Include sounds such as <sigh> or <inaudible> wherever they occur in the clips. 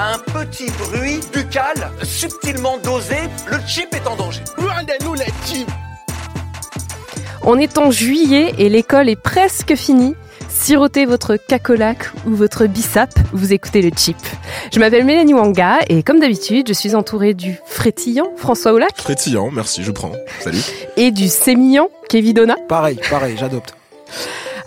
Un petit bruit buccal subtilement dosé, le chip est en danger. Rendez-nous les chips On est en juillet et l'école est presque finie. Sirotez votre cacolac ou votre bissap, vous écoutez le chip. Je m'appelle Mélanie Wanga et comme d'habitude, je suis entourée du frétillant François Oulac Frétillant, merci, je prends. Salut. et du sémillant Kevin Donna. Pareil, pareil, j'adopte.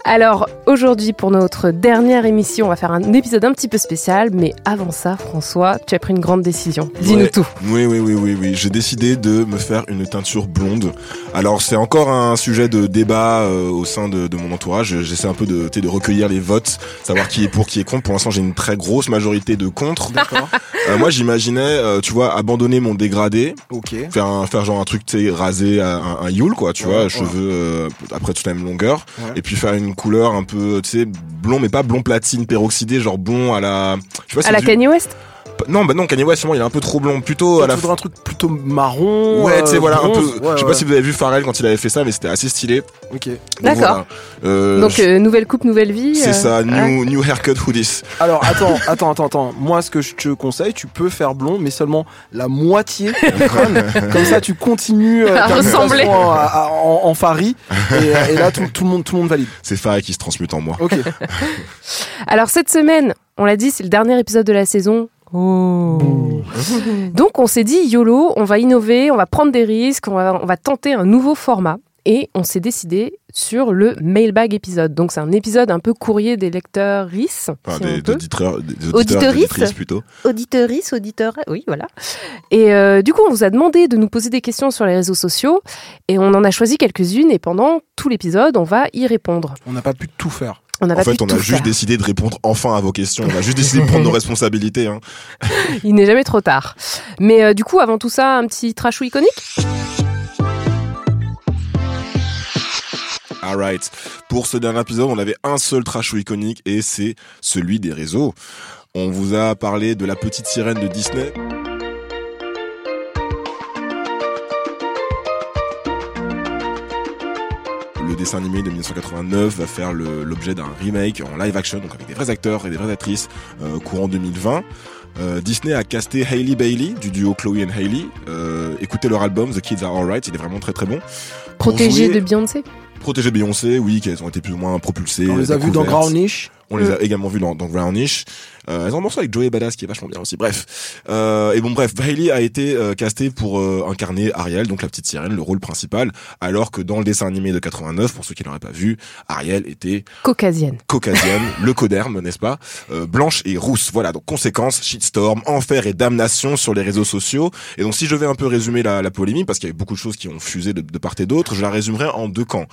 Alors aujourd'hui pour notre dernière émission, on va faire un épisode un petit peu spécial, mais avant ça, François, tu as pris une grande décision. Dis-nous Ouais. tout. Oui, oui, oui, oui, oui. J'ai décidé de me faire une teinture blonde. Alors c'est encore un sujet de débat euh, au sein de, de mon entourage. J'essaie un peu de, tu sais, de recueillir les votes, savoir qui est pour, qui est contre. Pour l'instant, j'ai une très grosse majorité de contre. <laughs> D'accord. Euh, moi, j'imaginais, euh, tu vois, abandonner mon dégradé, Ok. faire un, faire genre un truc, tu sais, rasé à un, un Yule, quoi, tu Ouais, vois, ouais. cheveux euh, après toute la même longueur, Ouais. et puis faire une couleur un peu, tu sais, blond, mais pas blond platine peroxydé, genre blond à la, je sais pas si À la Kanye West? Non, bah non, Kanye West, sûrement, il est un peu trop blond, plutôt à la un truc plutôt marron. Ouais, tu sais, euh, voilà, un peu. je sais ouais. pas si vous avez vu Pharrell quand il avait fait ça, mais c'était assez stylé. Ok. Donc, D'accord. voilà. Euh, Donc euh, nouvelle coupe, nouvelle vie. c'est euh, ça, new, new haircut hoodies. Alors <laughs> attends, attends, attends, attends. Moi, ce que je te conseille, tu peux faire blond, mais seulement la moitié. <laughs> Comme ça, tu continues À ressembler. en, à- en, en Fari. Et, et là, tout, tout le monde, tout le monde valide. C'est Pharrell qui se transmute en moi. Ok. <laughs> Alors cette semaine, on l'a dit, c'est le dernier épisode de la saison. Oh. Donc on s'est dit YOLO, on va innover, on va prendre des risques, on va, on va tenter un nouveau format. Et on s'est décidé sur le mailbag épisode. Donc c'est un épisode un peu courrier des lecteurs RIS. Enfin, si des, auditeurs, des auditeurs, Auditrices. plutôt. Oui, voilà. Et euh, du coup, on vous a demandé de nous poser des questions sur les réseaux sociaux et on en a choisi quelques-unes et pendant tout l'épisode, on va y répondre. On n'a pas pu tout faire. On En fait, on a juste faire. décidé de répondre enfin à vos questions. On a juste décidé de prendre nos <laughs> responsabilités. Hein. <laughs> Il n'est jamais trop tard. Mais euh, du coup, avant tout ça, un petit trashou iconique? Alright. Pour ce dernier épisode, on avait un seul trash iconique et c'est celui des réseaux. On vous a parlé de la petite sirène de Disney. Le dessin animé de 1989 va faire l'objet d'un remake en live action, donc avec des vrais acteurs et des vraies actrices, euh, courant 2020. Euh, Disney a casté Hailey Bailey du duo Chloe and Hailey. Euh, écoutez leur album The Kids Are Alright, il est vraiment très très bon. Protégé jouer- de Beyoncé Protéger Beyoncé, oui, qu'elles ont été plus ou moins propulsées. On les a vus dans découvertes. On les a également vus dans, dans Brownish. Euh, elles ont un morceau avec Joey Badass qui est vachement bien aussi. Bref. Euh, et bon, bref, Hailey a été euh, castée pour euh, incarner Ariel, donc la petite sirène, le rôle principal, alors que dans le dessin animé de 89, pour ceux qui l'auraient pas vu, Ariel était caucasienne. caucasienne, <laughs> le coderme, n'est-ce pas? Euh, Blanche et rousse. Voilà, donc conséquence, shitstorm, enfer et damnation sur les réseaux sociaux. Et donc si je vais un peu résumer la, la polémique, parce qu'il y avait beaucoup de choses qui ont fusé de, de part et d'autre, je la résumerai en deux camps.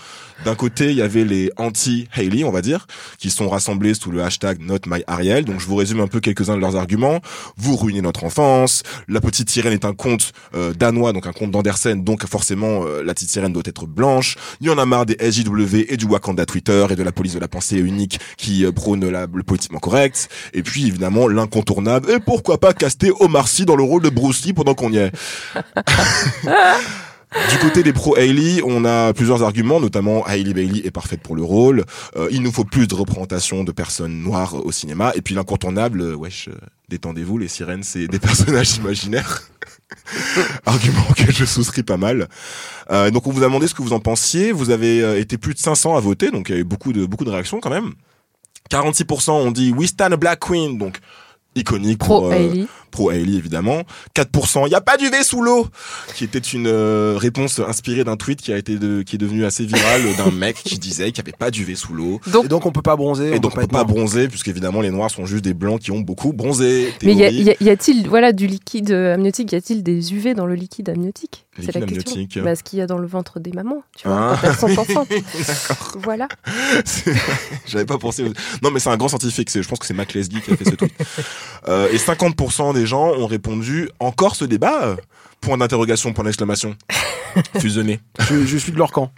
D'un côté, il y avait les anti-Hailey, on va dire, qui sont rassemblés sous le hashtag NotMyAriel. Donc je vous résume un peu quelques-uns de leurs arguments. Vous ruinez notre enfance. La petite sirène est un conte euh, danois, donc un conte d'Andersen, donc forcément euh, la petite sirène doit être blanche. Il y en a marre des SJW et du Wakanda Twitter et de la police de la pensée unique qui euh, prône le politiquement correct. Et puis évidemment l'incontournable. Et pourquoi pas caster Omar Sy dans le rôle de Bruce Lee pendant qu'on y est? <laughs> Du côté des pro Hailey, on a plusieurs arguments, notamment Hailey Bailey est parfaite pour le rôle. Euh, il nous faut plus de représentation de personnes noires au cinéma. Et puis l'incontournable, euh, wesh, euh, détendez-vous, les sirènes, c'est des <laughs> personnages imaginaires. <laughs> Argument auquel je souscris pas mal. Euh, donc on vous a demandé ce que vous en pensiez. Vous avez euh, été plus de 500 à voter, donc il y a eu beaucoup de beaucoup de réactions quand même. 46% ont dit We stand a black queen, donc iconique pour euh. Pro Hailey évidemment. 4%, il y a pas d'UV sous l'eau, qui était une euh, réponse inspirée d'un tweet qui a été de, qui est devenu assez viral <laughs> d'un mec qui disait qu'il n'y avait pas d'UV sous l'eau. Donc, Et donc on peut pas bronzer. Et donc on peut peut pas mort. bronzer puisqu'évidemment les noirs sont juste des blancs qui ont beaucoup bronzé. mais y a- Théorie. y a- y a-t-il voilà, du liquide euh, amniotique Y a-t-il des UV dans le liquide amniotique? C'est la question. Bah, ce qu'il y a dans le ventre des mamans, tu vois, Ah. quand elles sont <laughs> voilà. <laughs> J'avais pas pensé. Non, mais c'est un grand scientifique. c'est- Je pense que c'est Mac Leslie qui a fait ce tweet. Euh, et 50% des gens ont répondu encore ce débat. euh, Point d'interrogation, point d'exclamation. <laughs> Fusionné. Je, je suis de leur camp.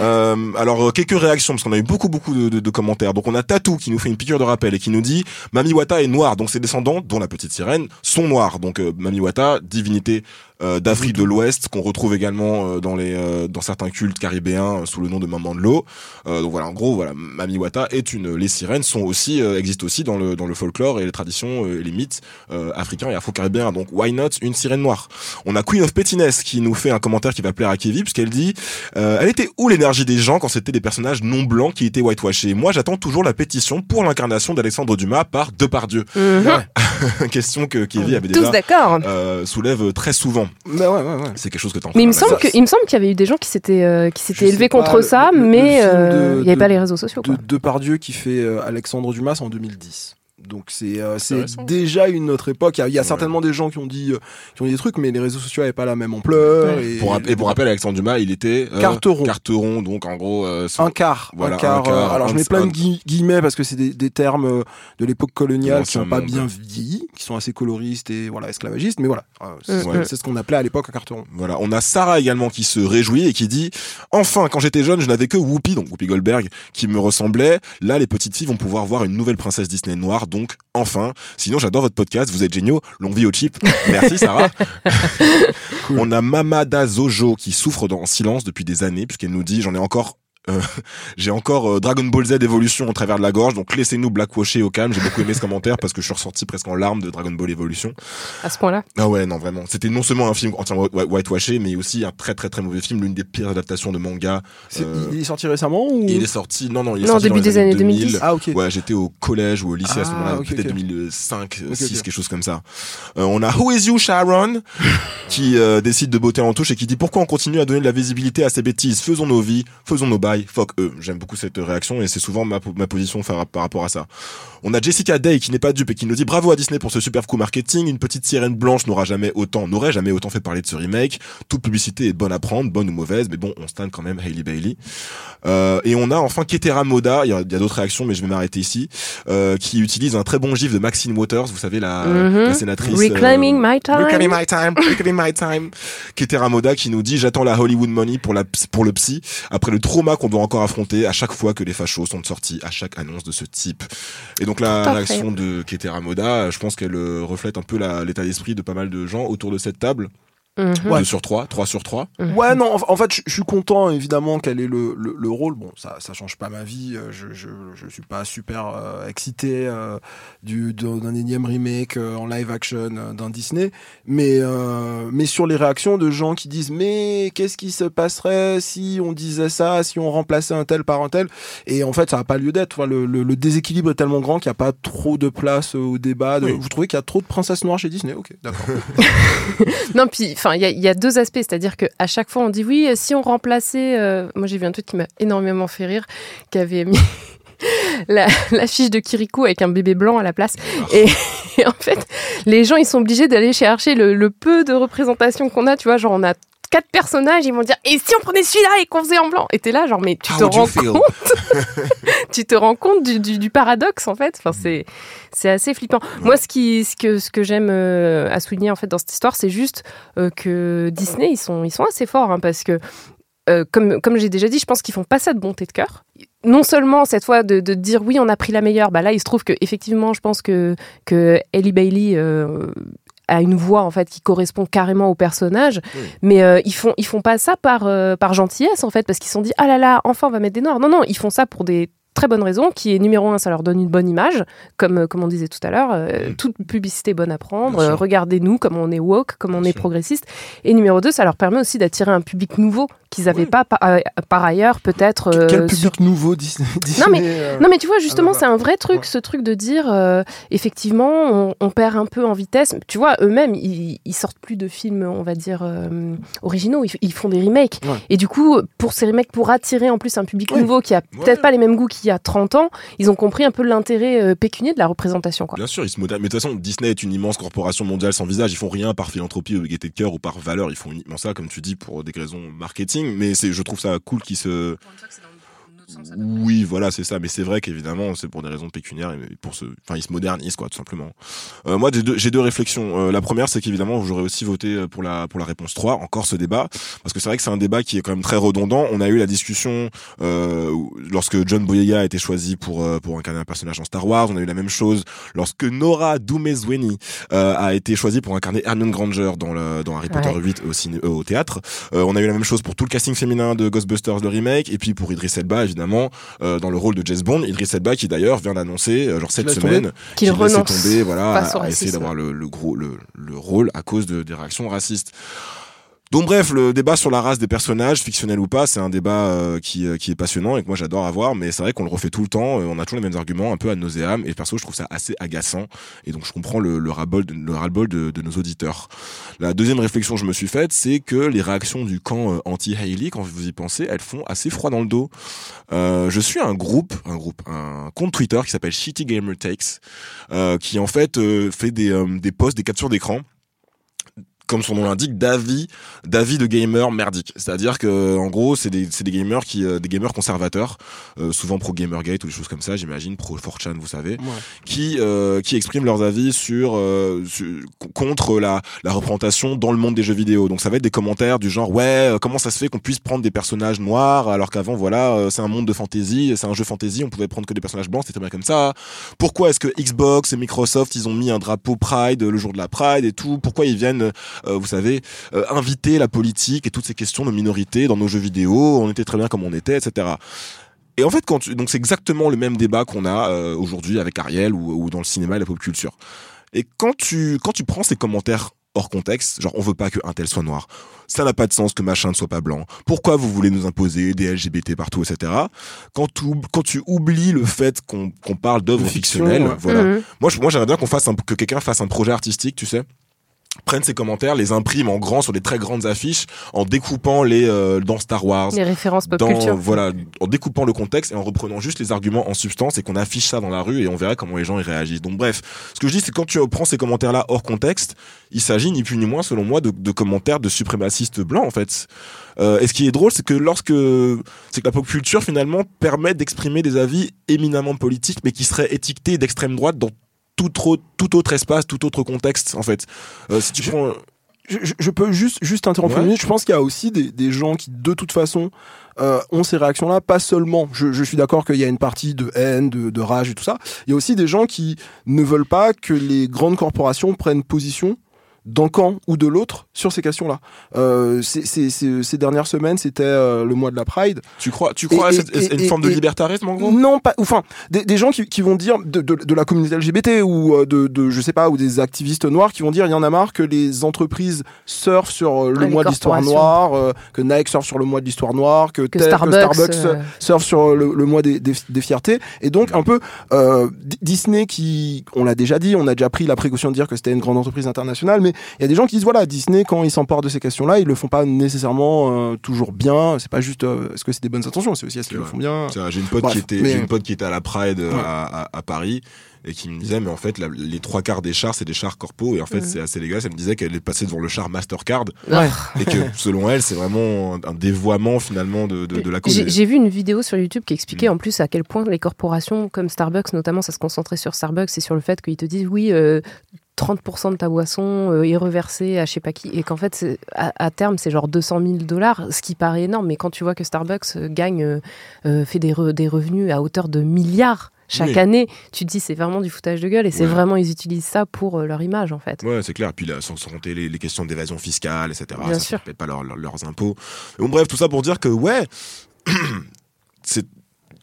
Euh, alors euh, quelques réactions parce qu'on a eu beaucoup beaucoup de, de- de commentaires. Donc on a Tatou qui nous fait une piqûre de rappel et qui nous dit Mami Wata est noire, donc ses descendants, dont la petite sirène, sont noirs. Donc euh, Mami Wata, divinité euh, d'Afrique de l'Ouest qu'on retrouve également euh, dans les euh, dans certains cultes caribéens euh, sous le nom de Maman de l'eau. Euh, donc voilà, en gros voilà, Mami Wata est une les sirènes sont aussi euh, existent aussi dans le dans le folklore et les traditions euh, et les mythes euh, africains et afro-caribéens. Donc why not une sirène noire? On a Queen of Pettiness qui nous fait un commentaire qui va plaire à Kevin puisqu'elle dit euh, elle était où l'énergie des gens quand c'était des personnages non blancs qui étaient whitewashés? Moi, j'attends toujours la pétition pour l'incarnation d'Alexandre Dumas par Depardieu. Mhm. <laughs> Question que Kevin avait Tous déjà d'accord. euh, soulève très souvent. Bah ouais, ouais, ouais. C'est quelque chose que t'en Mais il me semble là. que- il me semble qu'il y avait eu des gens qui s'étaient euh, qui s'étaient élevés contre le- ça, le- mais euh, de- il n'y avait de- pas les réseaux sociaux. Quoi. de Depardieu qui fait euh, Alexandre Dumas en 2010. Donc c'est euh, déjà une autre époque. Il y a, il y a Ouais. certainement des gens qui ont dit euh, qui ont dit des trucs, mais les réseaux sociaux n'avaient pas la même ampleur. Et, Pour, et pour rappel, Alexandre Dumas, il était euh, Carteron. Carteron, donc en gros, euh, son- un quart, Voilà, un quart. un quart, euh, alors je mets plein un- de gui- guillemets parce que c'est des, des termes de l'époque coloniale qui n'ont l'ancien pas bien vieilli, qui sont assez coloristes et voilà esclavagistes. Mais voilà, c'est c'est ce qu'on appelait à l'époque un carteron. Voilà, on a Sarah également qui se réjouit et qui dit enfin quand j'étais jeune je n'avais que Whoopi donc Whoopi Goldberg qui me ressemblait. Là les petites filles vont pouvoir voir une nouvelle princesse Disney noire donc enfin. Sinon j'adore votre podcast, vous êtes géniaux. Longue vie au chip. Merci Sarah. <laughs> On a Mamada Zojo qui souffre dans en silence depuis des années puisqu'elle nous dit j'en ai encore euh, <laughs> j'ai encore euh, Dragon Ball Z Evolution au travers de la gorge, donc laissez-nous blackwasher au calme. J'ai beaucoup aimé ce commentaire parce que je suis ressorti presque en larmes de Dragon Ball Evolution. À ce point-là. Ah ouais, non, vraiment. C'était non seulement un film entièrement whi- whitewashé, mais aussi un très très très mauvais film, l'une des pires adaptations de manga. Euh, Il est sorti récemment ou? Il est sorti, non, non, il est Non, sorti début dans les des années 2010. Ah ok. Ouais, j'étais au collège ou au lycée à ce Ah, moment-là, ok, peut-être ok. 2005, Ok, 6, ok. quelque chose comme ça. Euh, on a Who is you Sharon qui euh, décide de botter en touche et qui dit pourquoi on continue à donner de la visibilité à ces bêtises? Faisons nos vies, faisons nos bails, fuck eux. J'aime beaucoup cette réaction et c'est souvent ma, po- ma position par, par rapport à ça. On a Jessica Day qui n'est pas dupe et qui nous dit bravo à Disney pour ce super coup marketing. Une petite sirène blanche n'aura jamais autant, n'aurait jamais autant fait parler de ce remake. Toute publicité est bonne à prendre, bonne ou mauvaise, mais bon, on stand quand même Hailey Bailey. Euh, et on a enfin Ketera Moda, il y a, d'autres réactions, mais je vais m'arrêter ici, euh, qui utilise un très bon gif de Maxine Waters, vous savez la, Mhm. la sénatrice. Reclaiming my time. Reclaiming my time, reclaiming my time. Ketera Moda qui nous dit j'attends la Hollywood money pour la pour le psy après le trauma qu'on doit encore affronter à chaque fois que les fachos sont sortis à chaque annonce de ce type. Et donc la réaction de Ketera Moda, je pense qu'elle euh, reflète un peu l'état d'esprit de pas mal de gens autour de cette table. Mhm. Ouais. 2 sur 3, 3 sur 3. Ouais, non, en, en fait, je, suis content évidemment qu'elle ait le, le, le rôle. Bon, ça, ça change pas ma vie. euh, Je, je, je suis pas super euh, excité euh, du d'un énième remake euh, en live action euh, d'un Disney, mais euh, mais sur les réactions de gens qui disent mais qu'est-ce qui se passerait si on disait ça, si on remplaçait un tel par un tel, et en fait, ça n'a pas lieu d'être. Enfin, le, le, le déséquilibre est tellement grand qu'il n'y a pas trop de place au débat. De- Oui. Vous trouvez qu'il y a trop de princesses noires chez Disney? Ok, d'accord. <laughs> Non, puis enfin, il y, a- deux aspects, c'est-à-dire qu'à chaque fois on dit oui, euh, si on remplaçait, euh, moi j'ai vu un truc qui m'a énormément fait rire, qui avait mis <laughs> la, fiche de Kirikou avec un bébé blanc à la place, et, <laughs> et en fait les gens ils sont obligés d'aller chercher le, le peu de représentation qu'on a, tu vois, genre on a quatre personnages, ils vont dire et si on prenait celui-là et qu'on faisait en blanc, et t'es là genre mais tu How te rends compte, <laughs> tu te rends compte du, du- du paradoxe en fait, enfin c'est c'est assez flippant. Moi, ce qui, ce que, ce que j'aime euh, à souligner en fait dans cette histoire, c'est juste euh, que Disney, ils sont, ils sont assez forts hein, parce que, euh, comme, comme j'ai déjà dit, je pense qu'ils font pas ça de bonté de cœur. Non seulement cette fois de, de dire oui, on a pris la meilleure, bah là, il se trouve que effectivement, je pense que que Ellie Bailey. euh, a une voix en fait qui correspond carrément au personnage, Oui. mais euh, ils font ils font pas ça par euh, par gentillesse en fait parce qu'ils se sont dit ah là là enfin on va mettre des noirs. Non non, ils font ça pour des très bonnes raisons qui est numéro un ça leur donne une bonne image comme, euh, comme on disait tout à l'heure, euh, toute publicité bonne à prendre. Euh, Regardez-nous comme on est woke, comme on est sûr. progressiste. Et numéro deux, ça leur permet aussi d'attirer un public nouveau qu'ils n'avaient pas par, euh, par ailleurs peut-être. euh, Quel sur- public nouveau Disney, Non, mais- euh, Non mais tu vois justement c'est un vrai truc ouais. ce truc de dire euh, effectivement on, on perd un peu en vitesse tu vois eux-mêmes ils, ils sortent plus de films on va dire euh, originaux ils, font des remakes Ouais. et du coup pour ces remakes pour attirer en plus un public Ouais. nouveau qui a Ouais. peut-être pas les mêmes goûts qu'il y a 30 ans ils ont compris un peu l'intérêt euh, pécunier de la représentation quoi. Bien sûr, ils se modernisent. Mais de toute façon, Disney est une immense corporation mondiale sans visage. Ils font rien par philanthropie ou gaieté de cœur ou par valeur. Ils font uniquement ça, comme tu dis, pour des raisons marketing. Mais c'est, je trouve ça cool qu'ils se. Oui, voilà, c'est ça. Mais c'est vrai qu'évidemment, c'est pour des raisons pécuniaires et pour se, enfin, ils se modernisent, quoi, tout simplement. Euh, moi, j'ai deux, j'ai deux réflexions. Euh, la première, c'est qu'évidemment, j'aurais aussi voté pour la pour la réponse 3. Encore ce débat, parce que c'est vrai que c'est un débat qui est quand même très redondant. On a eu la discussion euh, lorsque John Boyega a été choisi pour euh, pour incarner un personnage en Star Wars. On a eu la même chose lorsque Nora Dumezweni euh, a été choisie pour incarner Hermione Granger dans le dans Harry Potter Ouais. 8 au ciné, euh, au théâtre. Euh, on a eu la même chose pour tout le casting féminin de Ghostbusters le remake et puis pour Idris Elba évidemment euh, dans le rôle de Jess Bond. Idris Elba qui d'ailleurs vient d'annoncer euh, genre cette semaine Qu'il laissait renonce tomber voilà à, à essayer d'avoir le, le gros le, le rôle à cause de, des réactions racistes. Donc bref, le débat sur la race des personnages, fictionnels ou pas, c'est un débat euh, qui, euh, qui est passionnant et que moi j'adore avoir, mais c'est vrai qu'on le refait tout le temps, euh, on a toujours les mêmes arguments, un peu à nauséam, et perso je trouve ça assez agaçant, et donc je comprends le, le ras-le-bol de, de, de nos auditeurs. La deuxième réflexion que je me suis faite, c'est que les réactions du camp euh, anti-Hailey, quand vous y pensez, elles font assez froid dans le dos. Euh, je suis un groupe, un groupe, un compte Twitter qui s'appelle Shitty Gamer Takes, euh, qui en fait fait des, des posts, des captures d'écran comme son nom l'indique, d'avis, d'avis de gamers merdiques. C'est-à-dire que, en gros, c'est des, c'est des gamers qui, euh, des gamers conservateurs, euh, souvent pro Gamergate ou des choses comme ça, j'imagine, pro 4chan, vous savez, Ouais. qui, euh, qui expriment leurs avis sur, euh, sur- contre la, la représentation dans le monde des jeux vidéo. Donc ça va être des commentaires du genre, ouais, euh, comment ça se fait qu'on puisse prendre des personnages noirs alors qu'avant, voilà, euh, c'est un monde de fantasy, c'est un jeu fantasy, on pouvait prendre que des personnages blancs, c'était bien comme ça. Pourquoi est-ce que Xbox et Microsoft, ils ont mis un drapeau Pride le jour de la Pride et tout? Pourquoi ils viennent vous savez, euh, inviter la politique et toutes ces questions de minorité dans nos jeux vidéo, on était très bien comme on était, etc. Et en fait, quand tu- donc c'est exactement le même débat qu'on a euh, aujourd'hui avec Ariel ou, ou dans le cinéma et la pop culture. Et quand tu quand tu prends ces commentaires hors contexte, genre on veut pas que un tel soit noir, ça n'a pas de sens que machin ne soit pas blanc. Pourquoi vous voulez nous imposer des LGBT partout, etc. Quand tu quand tu oublies le fait qu'on qu'on parle d'œuvres fiction, fictionnelles, ouais. voilà. Mhm. Moi, je- moi j'aimerais bien qu'on fasse un, que quelqu'un fasse un projet artistique, tu sais prenne ces commentaires, les imprime en grand sur des très grandes affiches, en découpant les euh, dans Star Wars, Les références pop dans culture. voilà, en découpant le contexte et en reprenant juste les arguments en substance et qu'on affiche ça dans la rue et on verra comment les gens y réagissent. Donc bref, ce que je dis c'est quand tu prends ces commentaires là hors contexte, il s'agit ni plus ni moins selon moi de, de commentaires de suprémacistes blancs en fait. Euh, et ce qui est drôle c'est que lorsque c'est que la pop culture finalement permet d'exprimer des avis éminemment politiques mais qui seraient étiquetés d'extrême droite dans tout, autre- tout autre espace, tout autre contexte en fait. Euh, si tu Je- prends Je, peux juste, juste interrompre Ouais. une minute. Je pense qu'il y a aussi des, des gens qui, de toute façon, euh, ont ces réactions-là. Pas seulement. Je, je suis d'accord qu'il y a une partie de haine, de, de rage et tout ça. Il y a aussi des gens qui ne veulent pas que les grandes corporations prennent position d'un camp ou de l'autre sur ces questions-là. Euh, c'est- c'est- c'est- ces dernières semaines, c'était euh, le mois de la Pride. tu crois tu crois à Et- cette- et- une et- forme de libertarisme en gros? Non, pas. Enfin, des, des gens qui, qui vont dire de, de, de la communauté LGBT ou euh, de, de, je sais pas, ou des activistes noirs qui vont dire il y en a marre que les entreprises surfent sur euh, le mois de l'histoire noire, euh, que Nike surfe sur le mois de l'histoire noire, que, Que tel- Starbucks, euh, euh, surfe sur le, le mois des, des, des fiertés. Et donc un peu euh, Disney qui, on l'a déjà dit, on a déjà pris la précaution de dire que c'était une grande entreprise internationale, mais il y a des gens qui disent voilà Disney quand ils s'emportent de ces questions-là, ils le font pas nécessairement euh, toujours bien. C'est pas juste euh, est-ce que c'est des bonnes intentions, c'est aussi est-ce qu'ils le font bien? J'ai une pote Bref, qui était, mais- j'ai une pote qui était à la Pride euh, Ouais. à, à- à Paris et qui me disait mais en fait la- les trois quarts des chars c'est des chars corpo et en fait Mhm. c'est assez légal. Elle me disait qu'elle est passée devant le char Mastercard Ouais. et que selon elle c'est vraiment un, dévoiement finalement de, de, de la cause. J'ai vu une vidéo sur YouTube qui expliquait Mm. en plus à quel point les corporations comme Starbucks, notamment, ça se concentrait sur Starbucks et sur le fait qu'ils te disent oui, euh, 30% de ta boisson euh, est reversée à je sais pas qui, et qu'en fait, à, à terme, c'est genre 200 000 dollars, ce qui paraît énorme. Mais quand tu vois que Starbucks euh, gagne, euh, euh, fait des, re- des revenus à hauteur de milliards chaque Oui. année, tu te dis c'est vraiment du foutage de gueule et c'est vraiment, ils utilisent ça pour euh, leur image en fait. Ouais, c'est clair. Puis là, sans, sans compter les, les questions d'évasion fiscale, etc. Bien ça sûr. ne pas leur- leur- leurs impôts. Bon, bref, tout ça pour dire que, ouais, <clears throat> c'est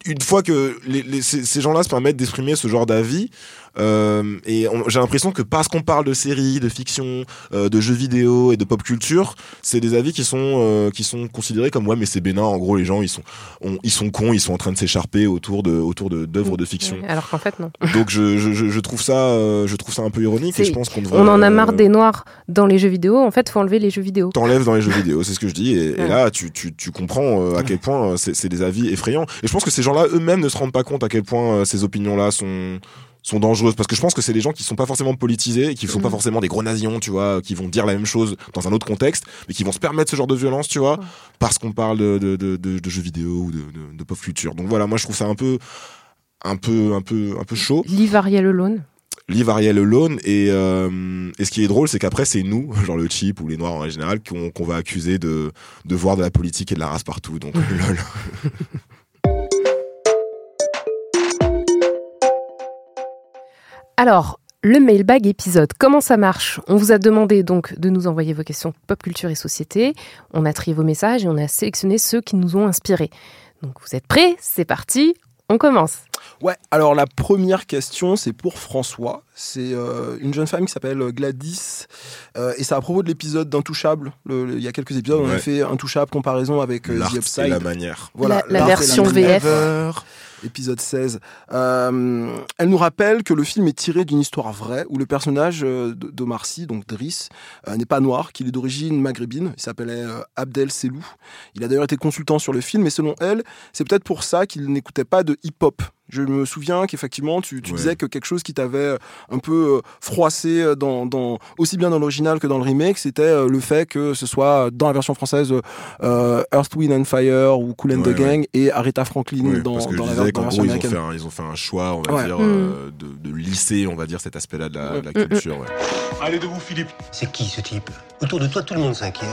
une fois que les, les- ces, ces gens-là se permettent d'exprimer ce genre d'avis, Euh, et j'ai l'impression que parce qu'on parle de séries, de fiction, euh, de jeux vidéo et de pop culture, c'est des avis qui sont euh, qui sont considérés comme ouais mais c'est bénin. En gros, les gens ils sont on- ils sont cons, ils sont en train de s'écharper autour de autour de d'œuvres de fiction. Alors qu'en fait, non. Donc je, je, je- trouve ça euh, je trouve ça un peu ironique et je pense qu'on devrait. On en a euh, marre des noirs dans les jeux vidéo. En fait, faut enlever les jeux vidéo. T'enlèves dans les jeux vidéo, c'est ce que je dis. Et, et là, tu, tu, tu comprends euh, à quel point c'est des avis effrayants. Et je pense que ces gens-là eux-mêmes ne se rendent pas compte à quel point ces opinions-là sont sont dangereuses parce que je pense que c'est des gens qui sont pas forcément politisés et qui sont pas Mhm. forcément des gros nazions tu vois qui vont dire la même chose dans un autre contexte mais qui vont se permettre ce genre de violence tu vois Ouais. parce qu'on parle de, de, de, de- de jeux vidéo ou de, pop culture donc voilà moi je trouve ça un peu un peu un peu un peu chaud Liv Ariel Alone. Liv Ariel Alone et, euh, et ce qui est drôle c'est qu'après c'est nous <laughs> genre le chip ou les noirs en général qu'on qu'on va accuser de, de voir de la politique et de la race partout donc <laughs> lol Alors, le mailbag épisode, comment ça marche? On vous a demandé donc de nous envoyer vos questions pop culture et société. On a trié vos messages et on a sélectionné ceux qui nous ont inspirés. Donc vous êtes prêts? C'est parti, on commence. Ouais, alors la première question, c'est pour François. C'est euh, une jeune femme qui s'appelle Gladys. Euh, et c'est à propos de l'épisode d'Intouchable. Le- le- il y a quelques épisodes, on a fait Intouchable comparaison avec euh, The et Upside. la manière Voilà, La- version. VF. épisode 16. Euh, elle nous rappelle que le film est tiré d'une histoire vraie où le personnage d'Omar Sy, donc Driss, euh, n'est pas noir, qu'il est d'origine maghrébine. Il s'appelait euh, Abdel Selou. Il a d'ailleurs été consultant sur le film et selon elle, c'est peut-être pour ça qu'il n'écoutait pas de hip-hop. Je me souviens qu'effectivement, tu, tu Ouais. disais que quelque chose qui t'avait un peu euh, froissé euh, dans, dans- aussi bien dans l'original que dans le remake, c'était euh, le fait que ce soit dans la version française euh, Earth, Wind and Fire ou Cool and Ouais, the Gang et Aretha Franklin Ouais, dans, parce que dans je la, dans gros version ils ont, américaine. fait un, ils ont fait un choix on va Ouais. dire Mm. euh, de, de lisser on va dire cet aspect là de la, de la culture ouais. Allez debout, Philippe. C'est qui ce type? Autour de toi, tout le monde s'inquiète.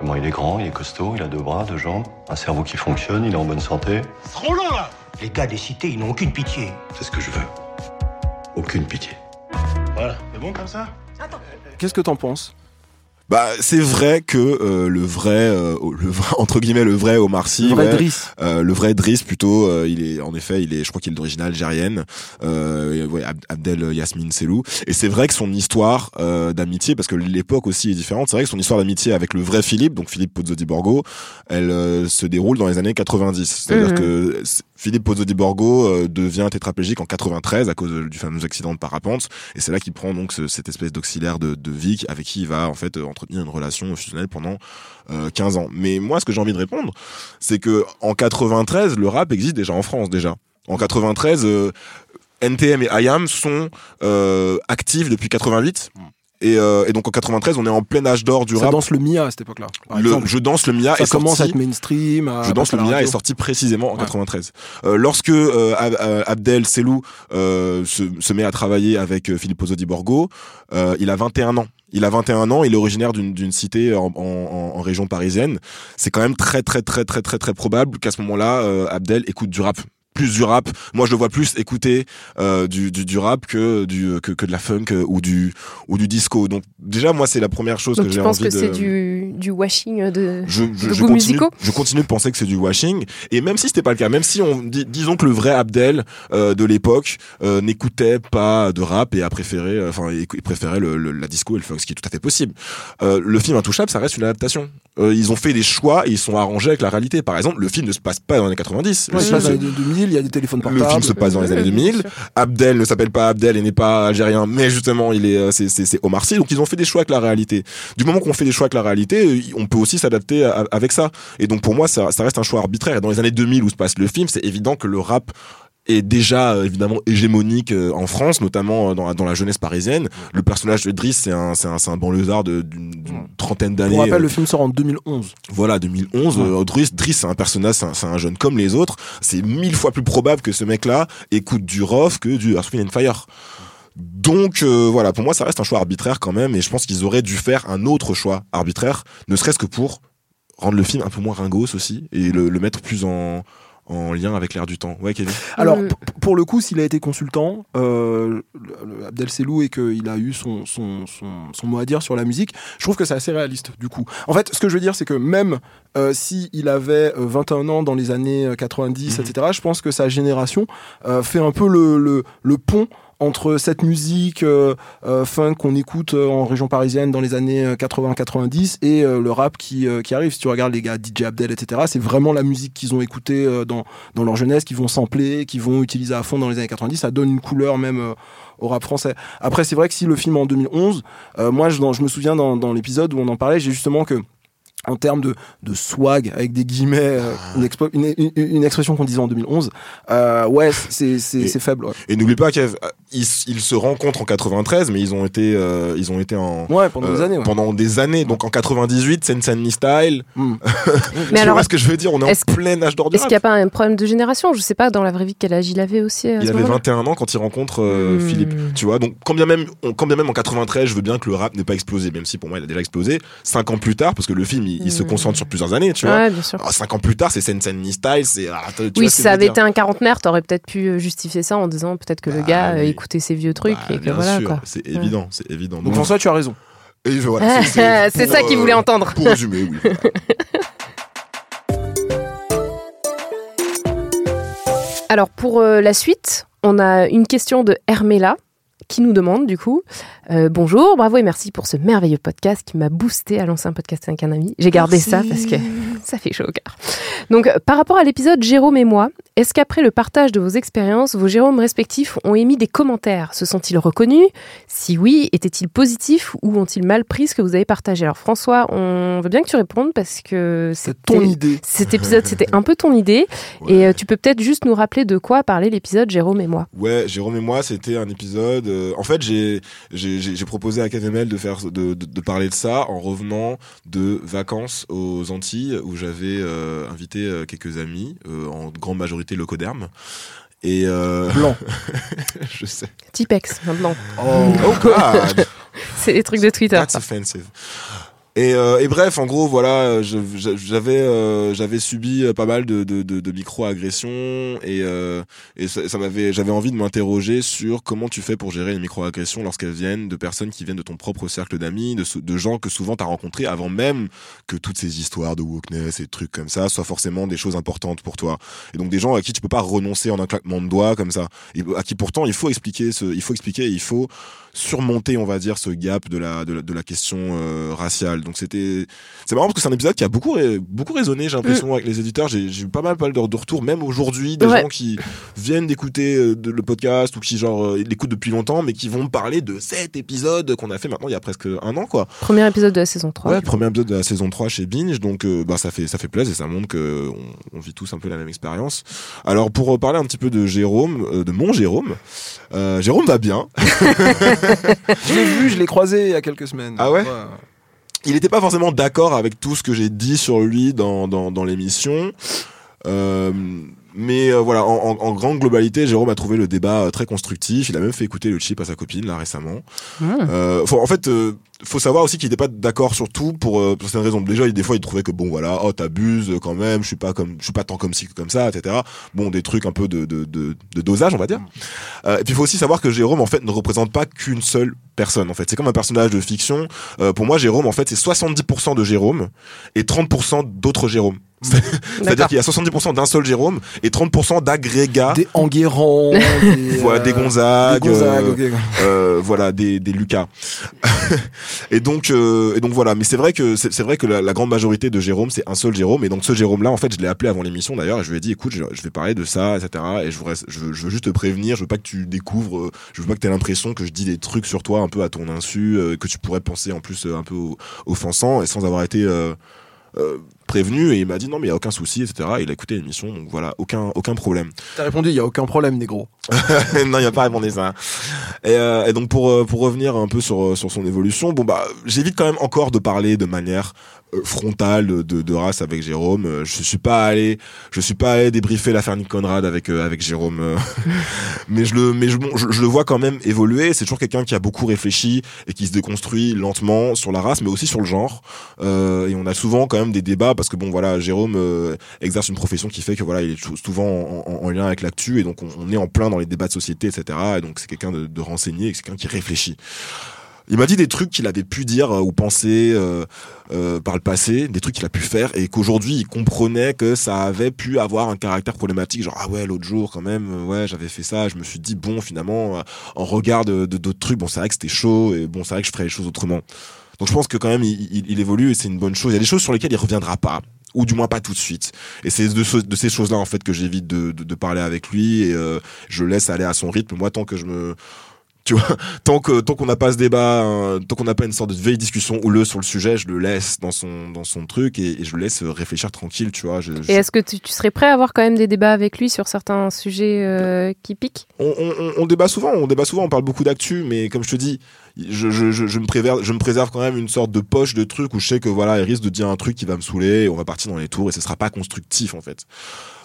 Comment il est grand, il est costaud, il a deux bras, deux jambes, un cerveau qui fonctionne, il est en bonne santé. Trop long, là Les gars des cités, ils n'ont aucune pitié. C'est ce que je veux. Aucune pitié. Voilà, c'est bon comme ça? Qu'est-ce que t'en penses? Bah c'est vrai que euh, le vrai euh, le vrai <laughs> entre guillemets le vrai Omar Sy Le vrai ouais, Driss. Euh, le vrai Driss plutôt, euh, il est en effet, il est, je crois qu'il est d'origine algérienne, euh, ouais, Ab- Abdel Yasmine Selou. Et c'est vrai que son histoire euh, d'amitié, parce que l'époque aussi est différente, c'est vrai que son histoire d'amitié avec le vrai Philippe, donc Philippe Pozzo di Borgo, elle euh, se déroule dans les années 90. C'est-à-dire Mhm. que Philippe Pozzo di Borgo euh, devient tétraplégique en 93 à cause du fameux accident de parapente, et c'est là qu'il prend donc ce- cette espèce d'auxiliaire de, de Vic avec qui il va en fait entretenir une relation fusionnelle pendant euh, 15 ans. Mais moi, ce que j'ai envie de répondre, c'est que en 93, le rap existe déjà en France déjà. En 93, euh, NTM et IAM sont euh, actifs depuis 88. Et, euh, et donc en 93, on est en plein âge d'or du Ça rap. danse le Mia à cette époque-là. Je danse le Mia ça est commence à sorti. être mainstream. à Je danse le à Mia est sorti précisément en Ouais. 93. Euh, lorsque euh, Ab- Abdel Selou euh, se, se met à travailler avec Filippo Di Borgo, euh, il a 21 ans. Il a 21 ans, il est originaire d'une cité en, en- en- en région parisienne. C'est quand même très très très très très très probable qu'à ce moment-là, euh, Abdel écoute du rap plus du rap. Moi, je le vois plus écouter euh, du, du, du rap que du que, que de la funk euh, ou du ou du disco. Donc déjà, moi, c'est la première chose Donc que tu j'ai penses envie que de. c'est du, du washing de... je, je, de je continue, musicaux je continue de penser que c'est du washing. Et même si c'était pas le cas, même si on disons que le vrai Abdel euh, de l'époque euh, n'écoutait pas de rap et a préféré, euh, enfin, il préférait le, le- la disco et le funk, ce qui est tout à fait possible. Euh, le film Intouchable, ça reste une adaptation. Euh, ils ont fait des choix et ils sont arrangés avec la réalité. Par exemple, le film ne se passe pas dans les années 90. Ouais, Le ça film passe se- dans les 2000, il y a des téléphones le portables. film se passe dans les années Ouais, bien 2000. sûr. Abdel ne s'appelle pas Abdel et n'est pas algérien, mais justement, il est, euh, c'est, c'est, c'est Omar Sy. Donc, ils ont fait des choix avec la réalité. Du moment qu'on fait des choix avec la réalité, euh, on peut aussi s'adapter à- avec ça. Et donc, pour moi, ça, ça reste un choix arbitraire. Et dans les années 2000 où se passe le film, c'est évident que le rap est déjà euh, évidemment hégémonique euh, en France, notamment euh, dans, la- dans la jeunesse parisienne. Le personnage de Driss, c'est un, c'est un, c'est un banlieusard de- d'une, trentaine d'années. Pour rappel, euh, le film sort en 2011. voilà, 2011, Ouais. euh, Driss, Driss, c'est un personnage, c'est un, c'est un jeune comme les autres. C'est mille fois plus probable que ce mec-là écoute du rough que du Earth, Wind and Fire. Donc euh, voilà, pour moi, ça reste un choix arbitraire quand même, et je pense qu'ils auraient dû faire un autre choix arbitraire, ne serait-ce que pour rendre le film un peu moins ringos aussi et le, le mettre plus en, en lien avec l'air du temps. Ouais, Kevin. Alors, Mm. pour le coup, s'il a été consultant, euh, Abdel Selou, et qu'il a eu son, son, son, son mot à dire sur la musique, je trouve que c'est assez réaliste, du coup. En fait, ce que je veux dire, c'est que même euh, s'il avait euh, 21 ans dans les années euh, 90, Mhm. etc., je pense que sa génération euh, fait un peu le, le, le pont entre cette musique euh, euh, funk qu'on écoute euh, en région parisienne dans les années euh, 80-90 et le rap qui, qui arrive. Si tu regardes les gars DJ Abdel, etc., c'est vraiment la musique qu'ils ont écoutée dans, dans leur jeunesse, qu'ils vont sampler, qu'ils vont utiliser à fond dans les années 90. Ça donne une couleur même au rap français. Après, c'est vrai que si le film en 2011, euh, moi, je, je me souviens dans, dans l'épisode où on en parlait, j'ai justement que en termes de, de swag, avec des guillemets, euh, une, expo- une, une- une expression qu'on disait en 2011, euh, ouais, c'est faible. Ouais, Et n'oublie pas qu'ils ils, se rencontrent en 93, mais ils ont été, euh, ils ont été en Ouais, pendant des années. Ouais. pendant des années. Donc en 98, Sense and Me Style. Hmm. <laughs> Mais alors, vois ce que je veux dire On est, en plein âge d'or Est-ce qu'il n'y a pas un problème de génération? Je sais pas, dans la vraie vie, quel âge il avait aussi Il avait moment-là? 21 ans quand il rencontre euh, Hmm. Philippe. Tu vois, donc quand bien même, on- quand bien même en 93, je veux bien que le rap n'ait pas explosé, même si pour moi il a déjà explosé. Cinq ans plus tard, parce que le film il, il se Hmm. concentre sur plusieurs années, tu vois. Ouais, bien sûr. Ah, cinq ans plus tard, c'est Sense and Me Style, c'est. ah, Oui, si ça avait été un quarantenaire, t'aurais peut-être pu euh, justifier ça en disant peut-être que le Bah gars euh, oui. écoutait ses vieux trucs Bah, et que bien voilà sûr, quoi. C'est évident, c'est évident. Donc François, tu as raison. Et voilà, C'est c'est- <laughs> ça qu'il euh, voulait entendre. Pour résumer, oui. <laughs> Alors pour euh, la suite, on a une question de Hermela qui nous demande du coup euh, bonjour, bravo et merci pour ce merveilleux podcast qui m'a boosté à lancer un podcast avec un ami. J'ai gardé ça parce que <laughs> ça fait chaud au cœur. Donc par rapport à l'épisode Jérôme et moi, est-ce qu'après le partage de vos expériences, vos Jérômes respectifs ont émis des commentaires? Se sont-ils reconnus? Si oui, étaient-ils positifs ou ont-ils mal pris ce que vous avez partagé? Alors François, on veut bien que tu répondes parce que C'est ton idée. cet épisode, c'était un peu ton idée. Et euh, tu peux peut-être juste nous rappeler de quoi parlait l'épisode Jérôme et moi. Ouais, Jérôme et moi, c'était un épisode. euh, en fait, j'ai proposé à KTML de faire de, de, de parler de ça en revenant de vacances aux Antilles où j'avais euh, invité quelques amis, euh, en grande majorité locodermes. Et euh, Blanc. <laughs> je sais. Tipex, maintenant. Oh. Oh God. <laughs> C'est les trucs de Twitter. That's offensive. Et, euh, et bref, en gros, voilà, j'avais euh, subi euh, pas mal de, de, de, de micro-agressions et, euh, et ça, m'avait j'avais envie de m'interroger sur comment tu fais pour gérer les micro-agressions lorsqu'elles viennent de personnes qui viennent de ton propre cercle d'amis, de, de gens que souvent tu as rencontrés avant même que toutes ces histoires de wokeness et de trucs comme ça soient forcément des choses importantes pour toi. Et donc des gens à qui tu peux pas renoncer en un claquement de doigts comme ça, et à qui pourtant il faut expliquer ce, il faut expliquer, il faut surmonter, on va dire, ce gap de la de la, de la question euh, raciale. Donc c'était c'est marrant parce que c'est un épisode qui a beaucoup beaucoup résonné, j'ai l'impression avec les éditeurs. J'ai eu pas mal, pas mal de, de retours, même aujourd'hui, des Ouais. gens qui viennent d'écouter euh, le podcast ou qui genre euh, l'écoutent depuis longtemps, mais qui vont me parler de cet épisode qu'on a fait maintenant il y a presque un an, quoi. Premier épisode de la saison 3. Ouais, premier épisode de la saison 3 chez Binge, donc euh, bah ça fait ça fait plaisir et ça montre que on, vit tous un peu la même expérience. Alors pour parler un petit peu de Jérôme, euh, de mon Jérôme, euh, Jérôme va bien. <laughs> Je l'ai vu, je l'ai croisé il y a quelques semaines. Ah ouais il n'était pas forcément d'accord avec tout ce que j'ai dit sur lui dans, dans, dans l'émission. Euh, mais euh, voilà, en, en, en grande globalité, Jérôme a trouvé le débat euh, très constructif. Il a même fait écouter le chip à sa copine là récemment. Euh, faut, en fait, euh, faut savoir aussi qu'il n'était pas d'accord sur tout pour, euh, pour certaines raisons. Déjà, il, des fois, il trouvait que bon, voilà, oh t'abuses quand même. Je suis pas comme, je suis pas tant comme ci que comme ça, etc. Bon, des trucs un peu de de, de, de dosage, on va dire. Euh, et puis, il faut aussi savoir que Jérôme, en fait, ne représente pas qu'une seule personne. En fait, c'est comme un personnage de fiction. Euh, pour moi, Jérôme, en fait, c'est 70% de Jérôme et 30% d'autres Jérôme. C'est-à-dire qu'il y a 70% d'un seul Jérôme et 30% d'agrégats. Des Enguerrand, des, <laughs> Voilà, euh, des Gonzague, des Gonzague, euh, ok. euh, voilà, des, des Lucas. <laughs> et donc, euh, et donc voilà. Mais c'est vrai que c'est c'est vrai que la, la grande majorité de Jérôme, c'est un seul Jérôme. Et donc ce Jérôme-là, en fait, je l'ai appelé avant l'émission d'ailleurs, et je lui ai dit, écoute, je, je vais parler de ça, etc. Et je voudrais, je veux, je veux juste te prévenir. Je veux pas que tu découvres, euh, je veux pas que tu aies l'impression que je dis des trucs sur toi un peu à ton insu, euh, que tu pourrais penser en plus euh, un peu offensant et sans avoir été euh, euh, prévenu. Et il m'a dit non, mais il y a aucun souci, etc. Et il a écouté l'émission, donc voilà, aucun aucun problème. T'as répondu, il y a aucun problème, négro. <laughs> non, il a pas répondu ça. Et, euh, et donc pour euh, pour revenir un peu sur euh, sur son évolution, bon bah j'évite quand même encore de parler de manière frontale de, de, de race avec Jérôme. Euh, Je suis pas allé je suis pas allé débriefer l'affaire Nick Conrad avec euh, avec Jérôme, euh. <laughs> mais je le mais je, bon, je, je le vois quand même évoluer. C'est toujours quelqu'un qui a beaucoup réfléchi et qui se déconstruit lentement sur la race, mais aussi sur le genre. Euh, et on a souvent quand même des débats parce que bon voilà Jérôme euh, exerce une profession qui fait que voilà il est sou- souvent en, en- en lien avec l'actu et donc on, on est en plein dans les débats de société etc et donc c'est quelqu'un de, de renseigné c'est quelqu'un qui réfléchit il m'a dit des trucs qu'il avait pu dire euh, ou penser euh, euh, par le passé, des trucs qu'il a pu faire et qu'aujourd'hui il comprenait que ça avait pu avoir un caractère problématique. Genre ah ouais l'autre jour quand même, euh, ouais j'avais fait ça. Je me suis dit bon finalement euh, en regard de d'autres trucs, bon c'est vrai que c'était chaud et bon c'est vrai que je ferais les choses autrement. Donc je pense que quand même il, il- il évolue et c'est une bonne chose. Il y a des choses sur lesquelles il reviendra pas ou du moins pas tout de suite. Et c'est de, de ces choses-là en fait que j'évite de, de, de parler avec lui et euh, je laisse aller à son rythme. Moi tant que je me tu vois, <laughs> tant que tant qu'on n'a pas ce débat, hein, tant qu'on n'a pas une sorte de vieille discussion houleuse sur le sujet, je le laisse dans son dans son truc et, et je le laisse réfléchir tranquille, tu vois. Je, je- Et est-ce que tu, tu serais prêt à avoir quand même des débats avec lui sur certains sujets euh, qui piquent? On, on, on- on débat souvent, on débat souvent, on parle beaucoup d'actu, mais comme je te dis, je, je, je, je me préserve, je me préserve quand même une sorte de poche de trucs où je sais que voilà, il risque de dire un truc qui va me saouler, et on va partir dans les tours et ce sera pas constructif en fait.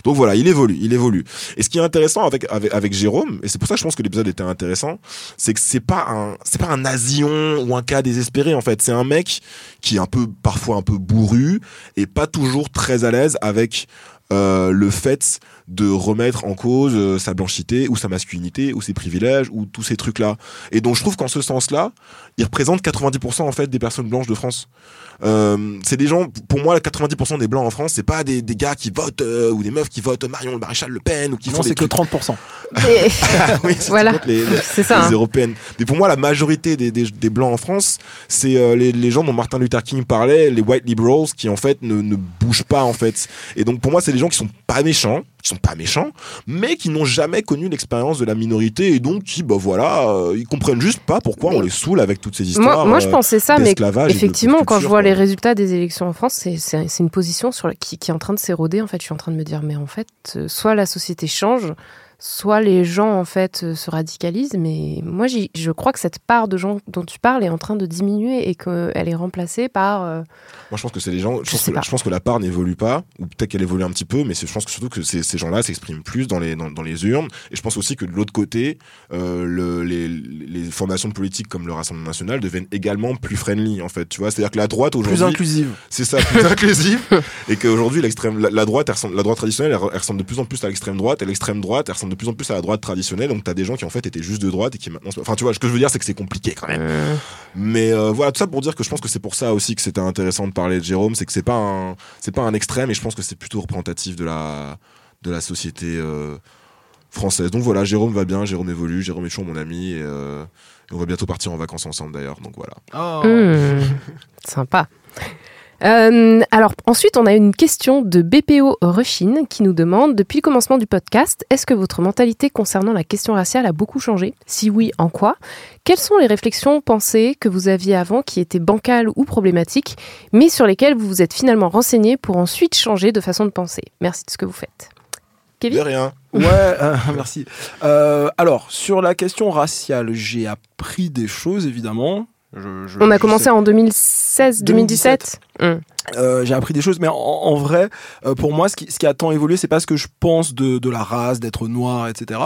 Donc voilà, il évolue, il évolue. Et ce qui est intéressant avec avec, avec Jérôme, et c'est pour ça que je pense que l'épisode était intéressant, c'est que c'est pas un c'est pas un nazion ou un cas désespéré en fait. C'est un mec qui est un peu parfois un peu bourru et pas toujours très à l'aise avec euh, le fait de remettre en cause euh, sa blanchité ou sa masculinité ou ses privilèges ou tous ces trucs là et donc je trouve qu'en ce sens là il représente 90% en fait des personnes blanches de France euh, c'est des gens pour moi 90% des blancs en France c'est pas des, des gars qui votent euh, ou des meufs qui votent Marion le Maréchal Le Pen ou qui Non, font c'est que trucs 30%. <laughs> Et- oui, c'est Voilà. les, les- C'est ça. les hein. européennes. Mais pour moi, la majorité des, des, des blancs en France, c'est euh, les, les gens dont Martin Luther King parlait, les white liberals, qui en fait ne, ne bougent pas en fait. Et donc pour moi, c'est des gens qui sont pas méchants, qui sont pas méchants, mais qui n'ont jamais connu l'expérience de la minorité et donc qui, bah voilà, euh, ils comprennent juste pas pourquoi on les saoule avec toutes ces histoires. Moi, moi, je euh, pensais ça, mais effectivement, quand je vois quoi. les résultats des élections en France, c'est- une position sur la- qui, qui est en train de s'éroder. En fait, je suis en train de me dire, mais en fait, euh, soit la société change, soit les gens en fait euh, se radicalisent. Mais moi, je crois que cette part de gens dont tu parles est en train de diminuer et qu'elle est remplacée par. euh, Moi, je pense que c'est les gens. Je Je pense, que, pas. je pense que la part n'évolue pas, ou peut-être qu'elle évolue un petit peu, mais je pense que surtout que ces, ces gens-là s'expriment plus dans les dans, dans les urnes. Et je pense aussi que de l'autre côté, euh, le, les, les formations politiques comme le Rassemblement National deviennent également plus friendly, en fait. Tu vois, c'est-à-dire que la droite Plus aujourd'hui, inclusive. c'est ça, plus <laughs> inclusive, et qu'aujourd'hui l'extrême, la, la droite, elle ressemble, la droite traditionnelle, elle, elle ressemble de plus en plus à l'extrême droite, et l'extrême droite, elle ressemble de plus en plus à la droite traditionnelle. Donc t'as des gens qui en fait étaient juste de droite et qui maintenant, enfin tu vois, ce que je veux dire, c'est que c'est compliqué quand même. euh, Mais euh, voilà, tout ça pour dire que je pense que c'est pour ça aussi que c'était intéressant de parler de Jérôme, c'est que c'est pas un c'est pas un extrême et je pense que c'est plutôt représentatif de la de la société euh, française. Donc voilà, Jérôme va bien, Jérôme évolue, Jérôme est toujours mon ami et, euh, et on va bientôt partir en vacances ensemble d'ailleurs. Donc voilà. Oh. hmm, sympa. Euh, alors ensuite, on a une question de BPO Rushine qui nous demande depuis le commencement du podcast, est-ce que votre mentalité concernant la question raciale a beaucoup changé? Si oui, en quoi? Quelles sont les réflexions, pensées que vous aviez avant qui étaient bancales ou problématiques, mais sur lesquelles vous vous êtes finalement renseigné pour ensuite changer de façon de penser? Merci de ce que vous faites. De Kevin rien. Ouais, euh, <laughs> merci. Euh, alors, sur la question raciale, j'ai appris des choses, évidemment. Je- je- On a commencé sais- en 2016-2017 Euh, j'ai appris des choses, mais en, en vrai, euh, pour moi, ce qui, ce qui a tant évolué, c'est pas ce que je pense de, de la race, d'être noir, etc.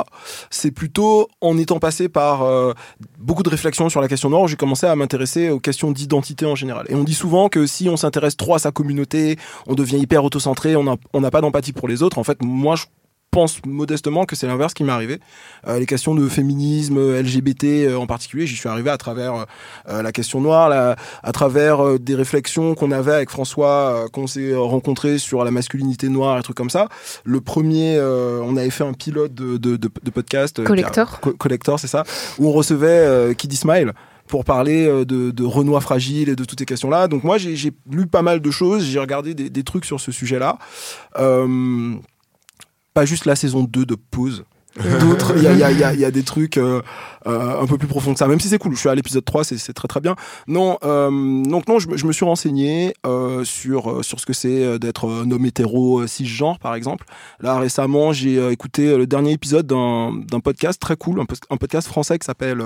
C'est plutôt en étant passé par euh, beaucoup de réflexions sur la question noire, j'ai commencé à m'intéresser aux questions d'identité en général. Et on dit souvent que si on s'intéresse trop à sa communauté, on devient hyper autocentré, on n'a on n'a pas d'empathie pour les autres. En fait, moi, je pense modestement que c'est l'inverse qui m'est arrivé. Euh, les questions de féminisme, LGBT euh, en particulier, j'y suis arrivé à travers euh, la question noire, la, à travers euh, des réflexions qu'on avait avec François, euh, qu'on s'est rencontrés sur la masculinité noire et trucs comme ça. Le premier, euh, on avait fait un pilote de, de, de, de podcast. euh, Collector. Co- collector, c'est ça. Où on recevait euh, Kiddy Smile pour parler euh, de, de Renoir fragile et de toutes ces questions-là. Donc moi, j'ai j'ai lu pas mal de choses, j'ai regardé des, des trucs sur ce sujet-là. Euh, pas juste la saison 2 de Pause. <laughs> D'autres, il y a, il y a- il y a- il y a des trucs euh, euh, un peu plus profonds que ça, même si c'est cool. Je suis à l'épisode 3, c'est très très bien. Non, euh, donc non, je, me- je me suis renseigné sur, sur ce que c'est d'être un homme hétéro cisgenre, par exemple. Là, récemment, j'ai écouté le dernier épisode d'un d'un podcast très cool, un, podcast français qui s'appelle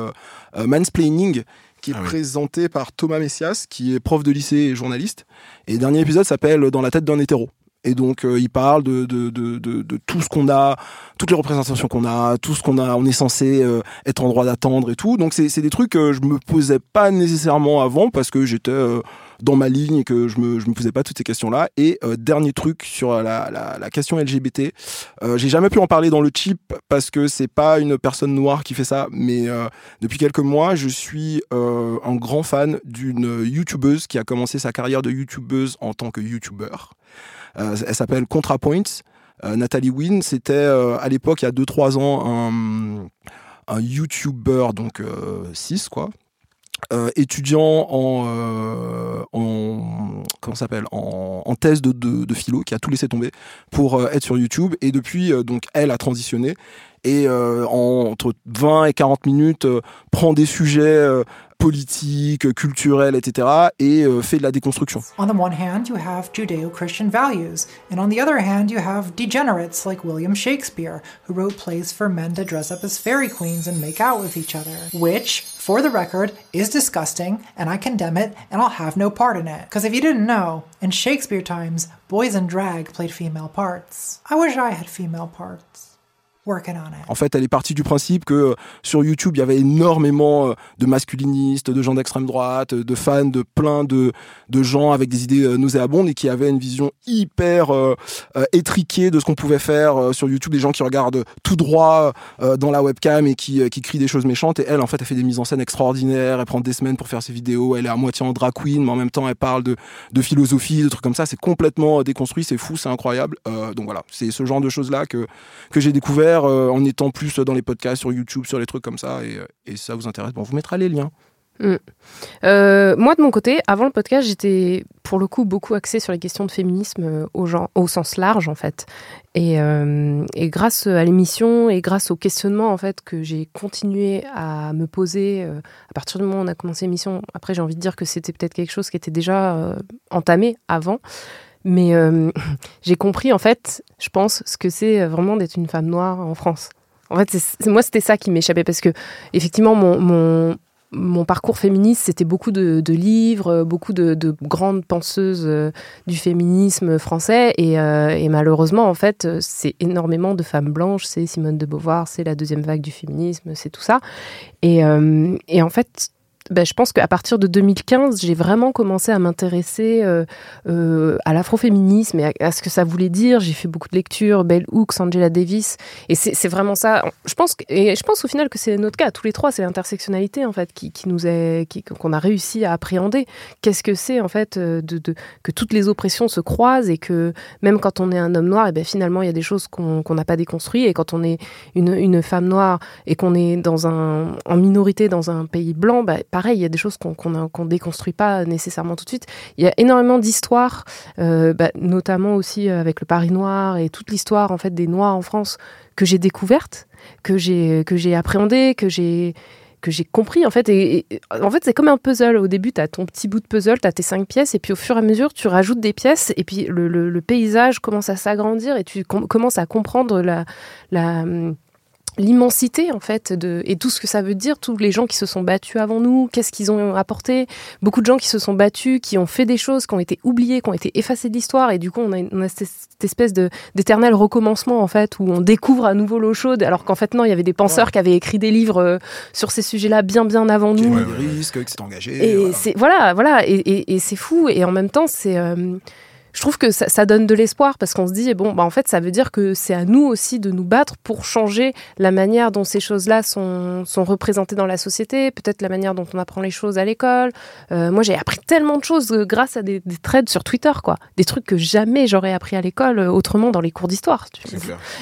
Mansplaining, qui est Ah oui. présenté par Thomas Messias, qui est prof de lycée et journaliste. Et le dernier épisode s'appelle Dans la tête d'un hétéro. Et donc euh, il parle de, de, de, de, tout ce qu'on a, toutes les représentations qu'on a, tout ce qu'on a, on est censé euh, être en droit d'attendre et tout. Donc c'est des trucs que je me posais pas nécessairement avant parce que j'étais euh, dans ma ligne et que je me je me posais pas toutes ces questions là. Et euh, dernier truc sur la, la, la question LGBT, euh, j'ai jamais pu en parler dans le chip parce que c'est pas une personne noire qui fait ça, mais euh, depuis quelques mois, je suis un grand fan d'une youtubeuse qui a commencé sa carrière de youtubeuse en tant que youtubeur. Euh, elle s'appelle ContraPoints. Euh, Nathalie Wynn, c'était euh, à l'époque, il y a 2-3 ans, un, YouTuber, donc 6 quoi, étudiant en, en comment s'appelle en, thèse de, de, philo qui a tout laissé tomber pour être sur YouTube. Et depuis donc elle a transitionné. Et en, entre 20 et 40 minutes prend des sujets politiques, culturels, etc. et euh, fait de la déconstruction. On the one hand, you have Judeo Christian values, and on the other hand, you have degenerates like William Shakespeare, who wrote plays for men to dress up as fairy queens and make out with each other. Which, for the record, is disgusting, and I condemn it, and I'll have no part in it. Because if you didn't know, in Shakespeare times, boys in drag played female parts. I wish I had female parts. En fait, elle est partie du principe que euh, sur YouTube, il y avait énormément euh, de masculinistes, de gens d'extrême droite, euh, de fans, de plein de, gens avec des idées nauséabondes et qui avaient une vision hyper étriquée de ce qu'on pouvait faire sur YouTube. Des gens qui regardent tout droit dans la webcam et qui, qui crient des choses méchantes. Et elle, en fait, elle fait des mises en scène extraordinaires. Elle prend des semaines pour faire ses vidéos. Elle est à moitié en drag queen, mais en même temps, elle parle de, philosophie, de trucs comme ça. C'est complètement déconstruit, c'est fou, c'est incroyable. Donc voilà, c'est ce genre de choses-là que, que j'ai découvert euh, en étant plus dans les podcasts, sur YouTube, sur les trucs comme ça. Et, euh, ça vous intéresse, bon, on vous mettra les liens. Mm. Euh, moi, de mon côté, avant le podcast, j'étais pour le coup beaucoup axée sur les questions de féminisme au, genre, au sens large, en fait. Et, grâce à l'émission et grâce au questionnement, en fait, que j'ai continué à me poser à partir du moment où on a commencé l'émission, après, j'ai envie de dire que c'était peut-être quelque chose qui était déjà entamé avant. Mais euh, <laughs> j'ai compris, en fait, je pense, ce que c'est vraiment d'être une femme noire en France. En fait, c'est- moi, c'était ça qui m'échappait parce que, effectivement, mon, parcours féministe, c'était beaucoup de, livres, euh, beaucoup de, de grandes penseuses euh, du féminisme français. Et, euh, malheureusement, en fait, euh, c'est énormément de femmes blanches. C'est Simone de Beauvoir, c'est la deuxième vague du féminisme, c'est tout ça. Euh, et en fait, ben, je pense qu'à partir de 2015, j'ai vraiment commencé à m'intéresser euh, euh, à l'afroféminisme et à, ce que ça voulait dire. J'ai fait beaucoup de lectures, Bell Hooks, Angela Davis, et c'est vraiment ça. Je pense et je pense au final que c'est notre cas, tous les trois, c'est l'intersectionnalité en fait qui, qui nous est, qu'on a réussi à appréhender. Qu'est-ce que c'est en fait euh, de, que toutes les oppressions se croisent et que même quand on est un homme noir, et ben finalement il y a des choses qu'on n'a pas déconstruites et quand on est une, une femme noire et qu'on est dans un, en minorité dans un pays blanc, bah, pareil, il y a des choses qu'on qu'on déconstruit pas nécessairement tout de suite. Il y a énormément d'histoires, euh, bah, notamment aussi avec le Paris noir et toute l'histoire en fait des Noirs en France que j'ai découverte, que j'ai que appréhendée, que j'ai compris en fait et, en fait c'est comme un puzzle au début tu as ton petit bout de puzzle tu as tes cinq pièces et puis au fur et à mesure tu rajoutes des pièces et puis le, paysage commence à s'agrandir et tu com- commences à comprendre la, l'immensité en fait de et tout ce que ça veut dire tous les gens qui se sont battus avant nous qu'est-ce qu'ils ont apporté beaucoup de gens qui se sont battus qui ont fait des choses qui ont été oubliées qui ont été effacées de l'histoire et du coup on a, on a cette, espèce de d'éternel recommencement en fait où on découvre à nouveau l'eau chaude alors qu'en fait non il y avait des penseurs qui avaient écrit des livres euh, sur ces sujets-là bien bien avant nous pris des risques, qui s'est engagé. et voilà. c'est voilà, voilà, et, et- et c'est fou. Et en même temps, c'est, euh, je trouve que ça, ça donne de l'espoir parce qu'on se dit, bon, bah en fait, ça veut dire que c'est à nous aussi de nous battre pour changer la manière dont ces choses-là sont, sont représentées dans la société, peut-être la manière dont on apprend les choses à l'école. Euh, moi, j'ai appris tellement de choses euh, grâce à des, des threads sur Twitter, quoi, des trucs que jamais j'aurais appris à l'école euh, autrement dans les cours d'histoire.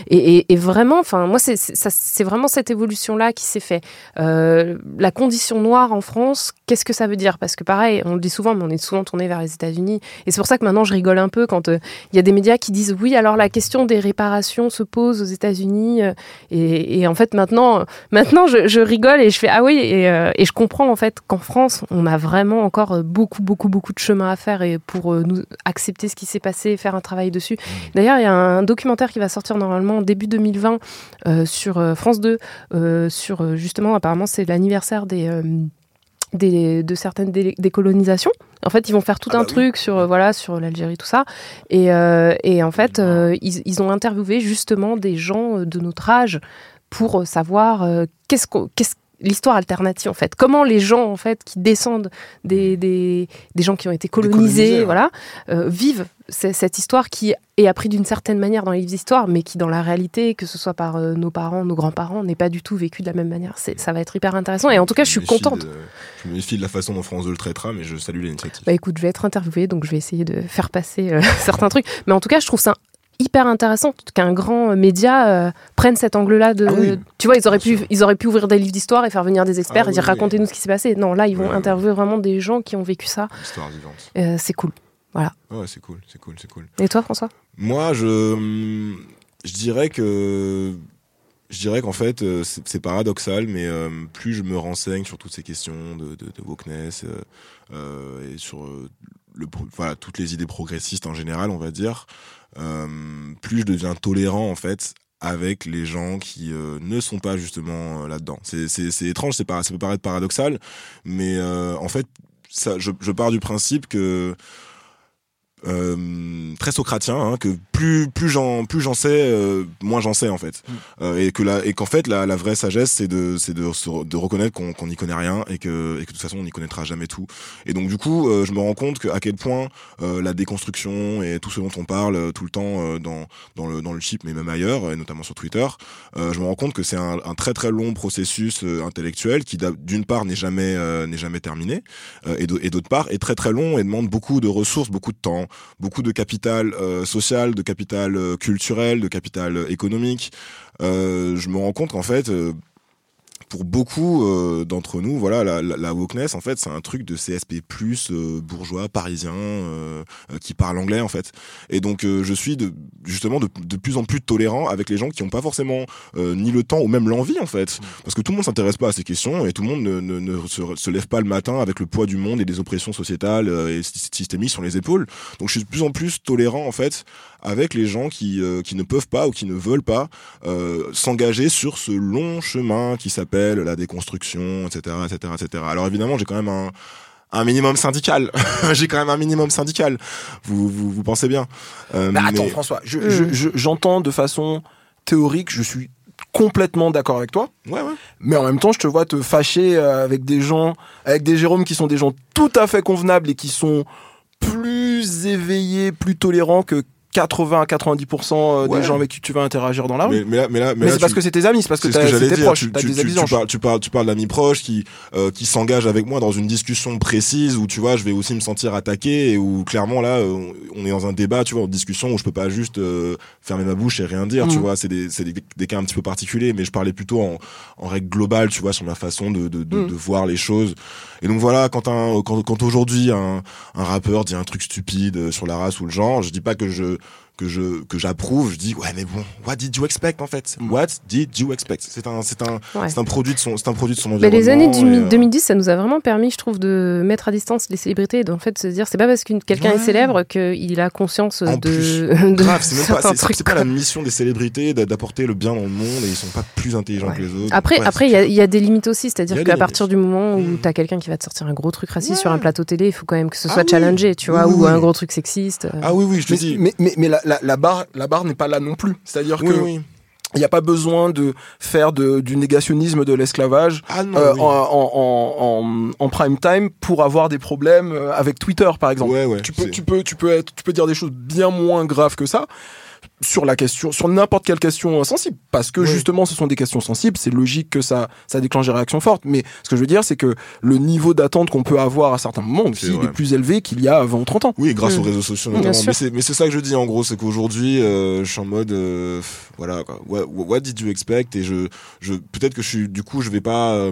et, et- et vraiment, enfin, moi, c'est vraiment cette évolution-là qui s'est fait. Euh, la condition noire en France, qu'est-ce que ça veut dire? Parce que pareil, on le dit souvent, mais on est souvent tourné vers les États-Unis. Et c'est pour ça que maintenant, je rigole un peu quand euh, il y a des médias qui disent oui, alors la question des réparations se pose aux États-Unis. euh, et, et en fait, maintenant, euh, maintenant, je, je rigole et je fais ah oui, et, euh, et je comprends en fait qu'en France, on a vraiment encore beaucoup, beaucoup, beaucoup de chemin à faire et pour euh, nous accepter ce qui s'est passé, faire un travail dessus. D'ailleurs, il y a un documentaire qui va sortir normalement début 2020 euh, sur France 2, euh, sur justement, apparemment, c'est l'anniversaire des. Des, de certaines dé- décolonisations. En fait, ils vont faire tout Ah un bah oui. truc sur euh, voilà sur l'Algérie tout ça. Et, euh, et en fait, euh, ils, ils ont interviewé justement des gens de notre âge pour savoir qu'est-ce qu'on qu'est-ce l'histoire alternative en fait comment les gens en fait qui descendent des, des, des gens qui ont été colonisés, ouais. voilà euh, vivent cette histoire qui est apprise d'une certaine manière dans les livres d'histoire mais qui dans la réalité que ce soit par euh, nos parents nos grands-parents n'est pas du tout vécu de la même manière ça va être hyper intéressant et en tout cas je suis contente de- je me méfie de la façon dont France 2 le traitera, mais je salue l'initiative. bah écoute, je vais être interviewée, donc je vais essayer de faire passer euh, <laughs> certains trucs. Mais en tout cas, je trouve ça hyper intéressant qu'un grand euh, média euh, prenne cet angle-là de. Ah oui, tu vois, ils auraient pu, sûr. ils auraient pu ouvrir des livres d'histoire et faire venir des experts Ah et dire oui, racontez-nous ce qui s'est passé. Non, là, ils vont interviewer vraiment des gens qui ont vécu ça. Histoire vivante. Euh, c'est cool. Ouais, c'est cool, c'est cool, c'est cool. Et toi, François? Moi, je, je dirais que, je dirais qu'en fait, c'est paradoxal, mais euh, plus je me renseigne sur toutes ces questions de, de, de wokeness et sur le, voilà, toutes les idées progressistes en général, on va dire, plus je deviens tolérant en fait avec les gens qui euh, ne sont pas justement euh, là-dedans. C'est étrange, c'est ça peut paraître paradoxal, mais euh, en fait, je pars du principe que euh, très socratien hein, que plus plus j'en plus j'en sais euh, moins j'en sais en fait. Euh, et que la et qu'en fait la, la vraie sagesse c'est de c'est de, de reconnaître qu'on qu'on n'y connaît rien et que et que de toute façon on n'y connaîtra jamais tout. Et donc du coup euh, je me rends compte que à quel point euh, la déconstruction et tout ce dont on parle euh, tout le temps euh, dans dans le dans le chip mais même ailleurs et notamment sur Twitter euh, je me rends compte que c'est un, un très très long processus intellectuel qui d'une part n'est jamais euh, n'est jamais terminé euh, et d'autre part est très très long et demande beaucoup de ressources beaucoup de temps beaucoup de capital euh, social, de capital euh, culturel, de capital euh, économique. Je me rends compte qu'en fait, pour beaucoup euh, d'entre nous, voilà, la, la, la wokeness, en fait, c'est un truc de CSP+, euh, bourgeois, parisien, euh, euh, qui parle anglais, en fait. Et donc, euh, je suis de, justement de, de plus en plus tolérant avec les gens qui n'ont pas forcément euh, ni le temps ou même l'envie, en fait. Parce que tout le monde s'intéresse pas à ces questions et tout le monde ne, ne, ne se, se lève pas le matin avec le poids du monde et des oppressions sociétales euh, et sy- systémiques sur les épaules. Donc, je suis de plus en plus tolérant, en fait, avec les gens qui, euh, qui ne peuvent pas ou qui ne veulent pas euh, s'engager sur ce long chemin qui s'appelle la déconstruction, etc., etc., etc. Alors évidemment, j'ai quand même un, un minimum syndical. <laughs> j'ai quand même un minimum syndical. Vous, vous, vous pensez bien. Euh, Mais attends, mais- François, je- Mm. je- je- j'entends de façon théorique, je suis complètement d'accord avec toi. Ouais, ouais. Mais en même temps, je te vois te fâcher avec des gens, avec des Jérôme qui sont des gens tout à fait convenables et qui sont plus éveillés, plus tolérants que 80 à 90% euh, Ouais. des gens avec qui tu vas interagir dans la rue. Mais, mais là, mais là, Mais, là, c'est parce que c'est tes amis, c'est parce que C'est ce tes proches, Tu, tu- des tu- parles, tu parles, tu parles d'amis proches qui, euh, qui s'engagent avec moi dans une discussion précise où tu vois, je vais aussi me sentir attaqué et où clairement là, euh, on est dans un débat, tu vois, en discussion où je peux pas juste euh, fermer ma bouche et rien dire, tu Mhm. vois. C'est des, c'est des, des cas un petit peu particuliers, mais je parlais plutôt en, en règle globale, tu vois, sur ma façon de, de, de, Mhm. de voir les choses. Et donc voilà, quand un, quand, quand aujourd'hui un, un rappeur dit un truc stupide euh, sur la race ou le genre, je dis pas que je que je que j'approuve, je dis ouais mais bon, what did you expect en fait? Mhm. What did you expect? C'est un c'est un Ouais. c'est un produit de son c'est un produit de son Mais environnement. les années du euh, 2010, ça nous a vraiment permis, je trouve, de mettre à distance les célébrités et d'en fait se dire c'est pas parce que quelqu'un Ouais. est célèbre qu'il a conscience en de, plus, <laughs> de grave, c'est même pas certains c'est- trucs, c'est pas la mission des célébrités d'a- d'apporter le bien dans le monde et ils sont pas plus intelligents Ouais. que les autres. Après, Ouais, après, il y, a- il y a des limites aussi, c'est-à-dire a qu'à partir du moment où Mm. t'as quelqu'un qui va te sortir un gros truc raciste Ouais. sur un plateau télé, il faut quand même que ce Ah soit oui. challengé, tu vois, Oui, ou oui. un gros truc sexiste. Ah oui oui, je te dis. mais, mais, mais la, la, la barre, la barre n'est pas là non plus. C'est-à-dire oui, que oui. il n'y a pas besoin de faire de, du négationnisme de l'esclavage Ah euh, oui. en, en, en, en prime time pour avoir des problèmes euh, avec Twitter, par exemple. Ouais ouais. tu peux, tu peux, tu peux être, tu peux dire des choses bien moins graves que ça sur la question, sur n'importe quelle question euh, sensible, parce que Oui. justement, ce sont des questions sensibles. C'est logique que ça, ça déclenche des réactions fortes. Mais ce que je veux dire, c'est que le niveau d'attente qu'on peut avoir à certains moments C'est aussi, il est plus élevé qu'il y a 20 ou 30 ans. Oui, grâce Mm. aux réseaux sociaux notamment. Mais c'est, mais c'est ça que je dis en gros, c'est qu'aujourd'hui, euh, je suis en mode, euh, voilà, quoi. What, what did you expect? Et je, je, peut-être que je suis, du coup, je vais pas, euh,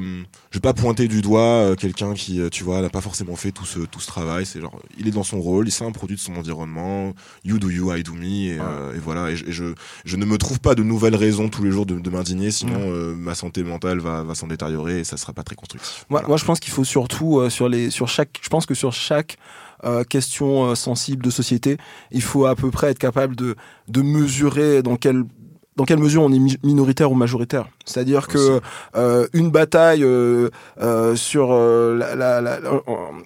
je vais pas pointer du doigt euh, quelqu'un qui, tu vois, n'a pas forcément fait tout ce, tout ce travail. C'est genre, il est dans son rôle, il c'est un produit de son environnement. You do you, I do me, et, euh, et voilà. Et je, et je, je ne me trouve pas de nouvelles raisons tous les jours de, de m'indigner, sinon euh, ma santé mentale va, va s'en détériorer et ça sera pas très constructif. Moi, Voilà. moi, je pense qu'il faut surtout euh, sur les, sur chaque, je pense que sur chaque euh, question sensible de société, il faut à peu près être capable de, de mesurer dans quelle dans quelle mesure on est mi- minoritaire ou majoritaire. C'est-à-dire que euh, une bataille euh, euh, sur euh, la, la- la- la-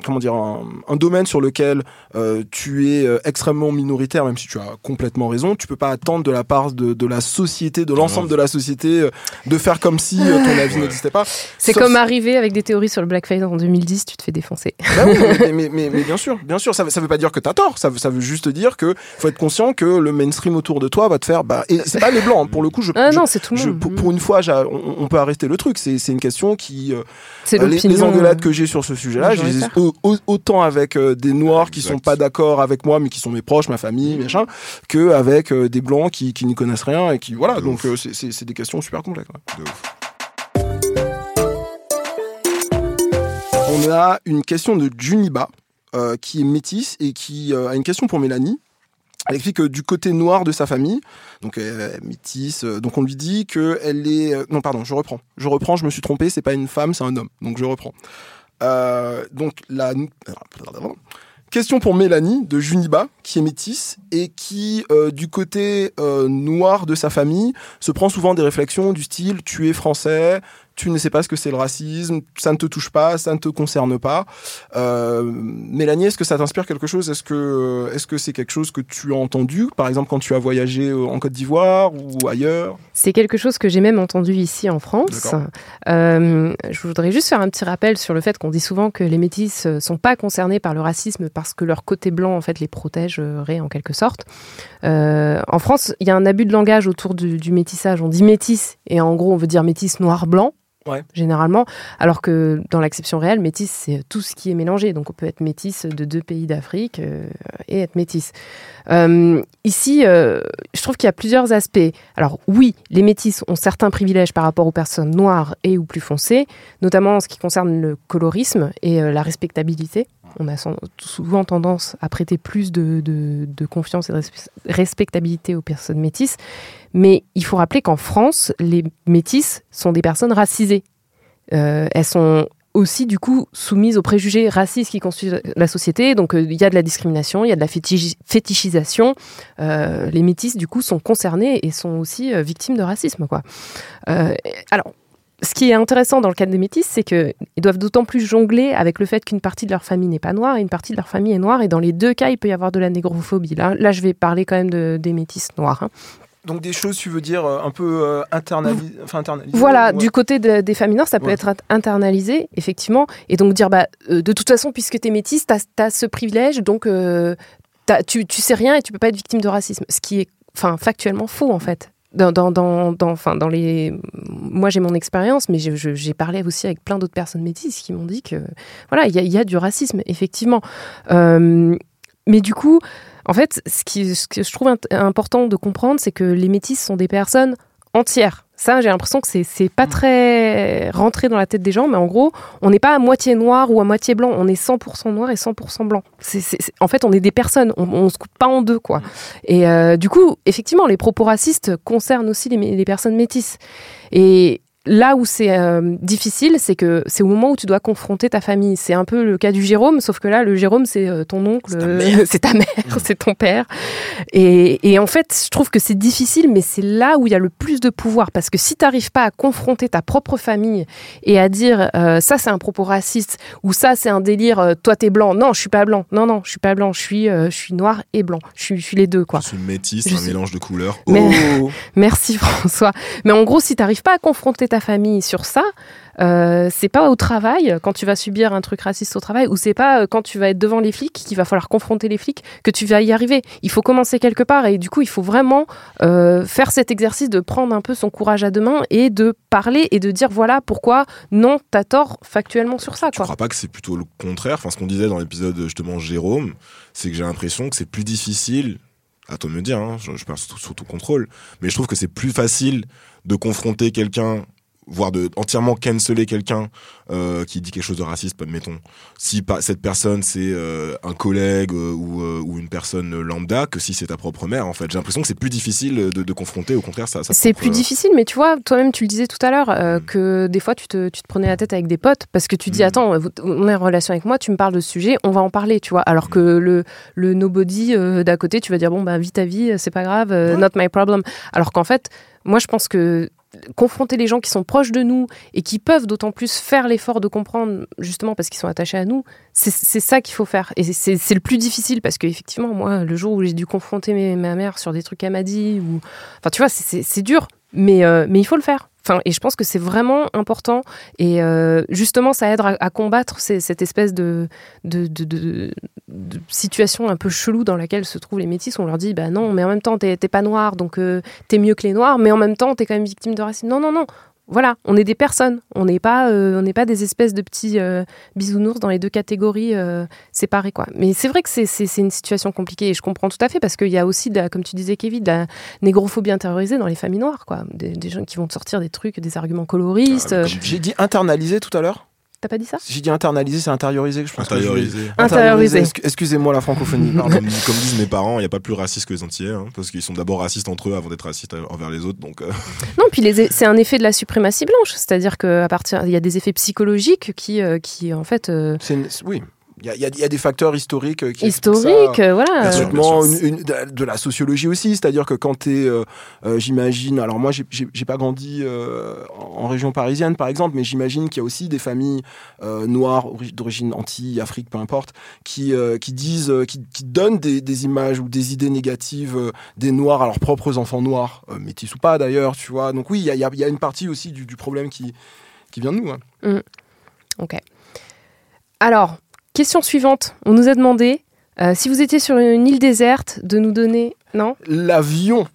comment dire un, un domaine sur lequel euh, tu es euh, extrêmement minoritaire, même si tu as complètement raison, tu peux pas attendre de la part de, de la société, de l'ensemble de la société, euh, de faire comme si euh, ton avis n'existait pas. C'est comme arriver avec des théories sur le blackface en 2010, tu te fais défoncer. Bah oui, mais, mais, mais- mais bien sûr, bien sûr, ça, veut- ça veut pas dire que t'as tort. Ça veut, ça veut juste dire que faut être conscient que le mainstream autour de toi va te faire. Bah, et c'est pas les blancs. Pour le coup, je, Ah je- non, c'est tout le je- monde. pour, pour une fois, on, on peut arrêter le truc. C'est une question qui. euh, les, les engueulades euh, que j'ai sur ce sujet-là, je les ai autant avec euh, des noirs qui sont pas d'accord avec moi, mais qui sont mes proches, ma famille, machin, que avec euh, des blancs qui, qui n'y connaissent rien et qui voilà. Donc euh, c'est- des questions super complexes. ouais. On a une question de Juniba, euh, qui est métisse et qui euh, a une question pour Mélanie. Elle explique que du côté noir de sa famille, donc euh, métisse, euh, donc on lui dit que elle est. euh, non, pardon, je reprends. Je reprends, je me suis trompé, c'est pas une femme, c'est un homme. Donc je reprends. Euh, donc la. Question pour Mélanie de Juniba, qui est métisse et qui, euh, du côté euh, noir de sa famille, se prend souvent des réflexions du style tu es français, tu ne sais pas ce que c'est le racisme, ça ne te touche pas, ça ne te concerne pas. Euh, Mélanie, est-ce que ça t'inspire quelque chose? Est-ce que est-ce que c'est quelque chose que tu as entendu, par exemple quand tu as voyagé euh, en Côte d'Ivoire ou ailleurs? C'est quelque chose que j'ai même entendu ici en France. Euh, je voudrais juste faire un petit rappel sur le fait qu'on dit souvent que les métis ne sont pas concernés par le racisme parce que leur côté blanc en fait les protégerait en quelque sorte. Euh, en France, il y a un abus de langage autour du, du métissage. On dit métis et en gros on veut dire métis noir-blanc. Généralement, alors que dans l'acception réelle, métis, c'est tout ce qui est mélangé. Donc, on peut être métis de deux pays d'Afrique euh, et être métis. Euh, ici, euh, je trouve qu'il y a plusieurs aspects. Alors oui, les métis ont certains privilèges par rapport aux personnes noires et ou plus foncées, notamment en ce qui concerne le colorisme et la respectabilité. On a souvent tendance à prêter plus de, de- confiance et de respe- respectabilité aux personnes métisses. Mais il faut rappeler qu'en France, les métisses sont des personnes racisées. Euh, elles sont aussi du coup soumises aux préjugés racistes qui constituent la société. Donc euh, il y a de la discrimination, il y a de la fétichi- fétichisation. Euh, les métisses du coup sont concernés et sont aussi victimes de racisme. Alors, ce qui est intéressant dans le cas des métisses, c'est qu'ils doivent d'autant plus jongler avec le fait qu'une partie de leur famille n'est pas noire et une partie de leur famille est noire. Et dans les deux cas, il peut y avoir de la négrophobie. Là, là je vais parler quand même de- des métisses noires. hein. Donc des choses, tu veux dire euh, un peu euh, enfin, internalisées Voilà, ouais. du côté de- des familles noires, ça peut Ouais. être int- internalisé, effectivement. Et donc dire, bah, euh, de toute façon, puisque tu es métisse, tu as, ce privilège, donc euh, tu, tu sais rien et tu peux pas être victime de racisme. Ce qui est factuellement faux, en fait. Dans, dans, dans, dans- les... Moi, j'ai mon expérience, mais j'ai parlé aussi avec plein d'autres personnes métisses qui m'ont dit que, voilà, il y, a- il y a du racisme, effectivement. Euh, mais du coup, en fait, ce, qui, ce que je trouve important de comprendre, c'est que les métisses sont des personnes entières. Ça, j'ai l'impression que c'est pas très rentré dans la tête des gens, mais en gros, on n'est pas à moitié noir ou à moitié blanc, on est 100% noir et 100% blanc. En fait, on est des personnes, on, on se coupe pas en deux, quoi. Et euh, du coup, effectivement, les propos racistes concernent aussi les, les personnes métisses. Et là où c'est euh, difficile, c'est que c'est au moment où tu dois confronter ta famille. C'est un peu le cas du Jérôme, sauf que là, le Jérôme, c'est euh, ton oncle, euh, <laughs> c'est ta mère, c'est ton père. Et, et en fait, je trouve que c'est difficile, mais c'est là où il y a le plus de pouvoir. Parce que si tu n'arrives pas à confronter ta propre famille et à dire euh, ça, c'est un propos raciste, ou ça, c'est un délire, toi, t'es blanc. Non, je suis pas blanc. Non, non, je suis pas blanc. Je suis, je suis noir et blanc. Je suis, je suis les deux, quoi. Je suis métisse, Je un mélange de couleurs. Mais- Oh. <laughs> Merci François. Mais en gros, si tu n'arrives pas à confronter ta famille sur ça, euh, c'est pas au travail, quand tu vas subir un truc raciste au travail, ou c'est pas euh, quand tu vas être devant les flics, qu'il va falloir confronter les flics, que tu vas y arriver. Il faut commencer quelque part et du coup, il faut vraiment euh, faire cet exercice de prendre un peu son courage à deux mains et de parler et de dire voilà pourquoi non, t'as tort factuellement sur ça. Je crois pas que c'est plutôt le contraire? Enfin, ce qu'on disait dans l'épisode justement Jérôme, c'est que j'ai l'impression que c'est plus difficile. À toi de me dire, hein, je, je parle sous, sous tout contrôle, mais je trouve que c'est plus facile de confronter quelqu'un, voire de entièrement canceller quelqu'un euh, qui dit quelque chose de raciste, mettons. Si pas, cette personne c'est euh, un collègue euh, ou, ou une personne lambda, que si c'est ta propre mère, en fait. J'ai l'impression que c'est plus difficile de, de confronter. Au contraire, ça. C'est plus difficile, mais tu vois, toi-même, tu le disais tout à l'heure, euh, que des fois, tu te, tu te prenais la tête avec des potes parce que tu dis, attends, vous- on est en relation avec moi, tu me parles de ce sujet, on va en parler, tu vois. Alors que le, le nobody d'à côté, tu vas dire, bon, bah, vis ta vie, c'est pas grave, not my problem. Alors qu'en fait, Moi, je pense que confronter les gens qui sont proches de nous et qui peuvent d'autant plus faire l'effort de comprendre, justement parce qu'ils sont attachés à nous, c'est ça qu'il faut faire. Et c'est le plus difficile parce qu'effectivement, moi, le jour où j'ai dû confronter mes- ma mère sur des trucs qu'elle m'a dit, ou... enfin, tu vois, c'est dur, mais, euh, mais il faut le faire. Et je pense que c'est vraiment important. Et euh, justement, ça aide à, combattre cette espèce de, situation un peu chelou dans laquelle se trouvent les métis, on leur dit bah non, mais en même temps, t'es t'es pas noir, donc euh, t'es mieux que les noirs, mais en même temps, t'es quand même victime de racisme. Non, non, non. Voilà, on est des personnes. On n'est pas, euh, on n'est pas des espèces de petits euh, bisounours dans les deux catégories euh, séparées, quoi. Mais c'est vrai que c'est- une situation compliquée et je comprends tout à fait parce qu'il y a aussi, de la- comme tu disais, Kevin, de la négrophobie intériorisée dans les familles noires, quoi. Des, des gens qui vont te sortir des trucs, des arguments coloristes. euh, J'ai dit internalisé tout à l'heure. T'as pas dit ça J'ai dit internalisé, c'est intériorisé. Je pense que je voulais- Intériorisé. Intériorisé. Excu- Excusez-moi la francophonie. Comme, comme disent mes parents, il n'y a pas plus raciste que les Antillais, hein, parce qu'ils sont d'abord racistes entre eux avant d'être racistes envers les autres. Donc, euh, <laughs> Non, puis les- c'est un effet de la suprématie blanche, c'est-à-dire qu'à partir, il y a des effets psychologiques qui, euh, qui en fait, euh, C'est une- oui. Il y, a- y y des facteurs historiques euh, qui ça. historiques, euh, voilà. Bien sûr. Typiquement, bien sûr. une- une- de, la sociologie aussi, c'est-à-dire que quand tu es, j'imagine, alors moi j'ai- pas grandi euh, en région parisienne par exemple, mais j'imagine qu'il y a aussi des familles euh, noires ori- d'origine anti, Afrique, peu importe, qui, euh, qui disent, euh, qui, qui donnent des, des images ou des idées négatives euh, des noirs à leurs propres enfants noirs, euh, métis ou pas d'ailleurs, tu vois. Donc oui, il y a, il y a- il y a une partie aussi du, du problème qui, qui vient de nous. hein. Ok. Alors, question suivante. On nous a demandé euh, si vous étiez sur une île déserte de nous donner, non? L'avion,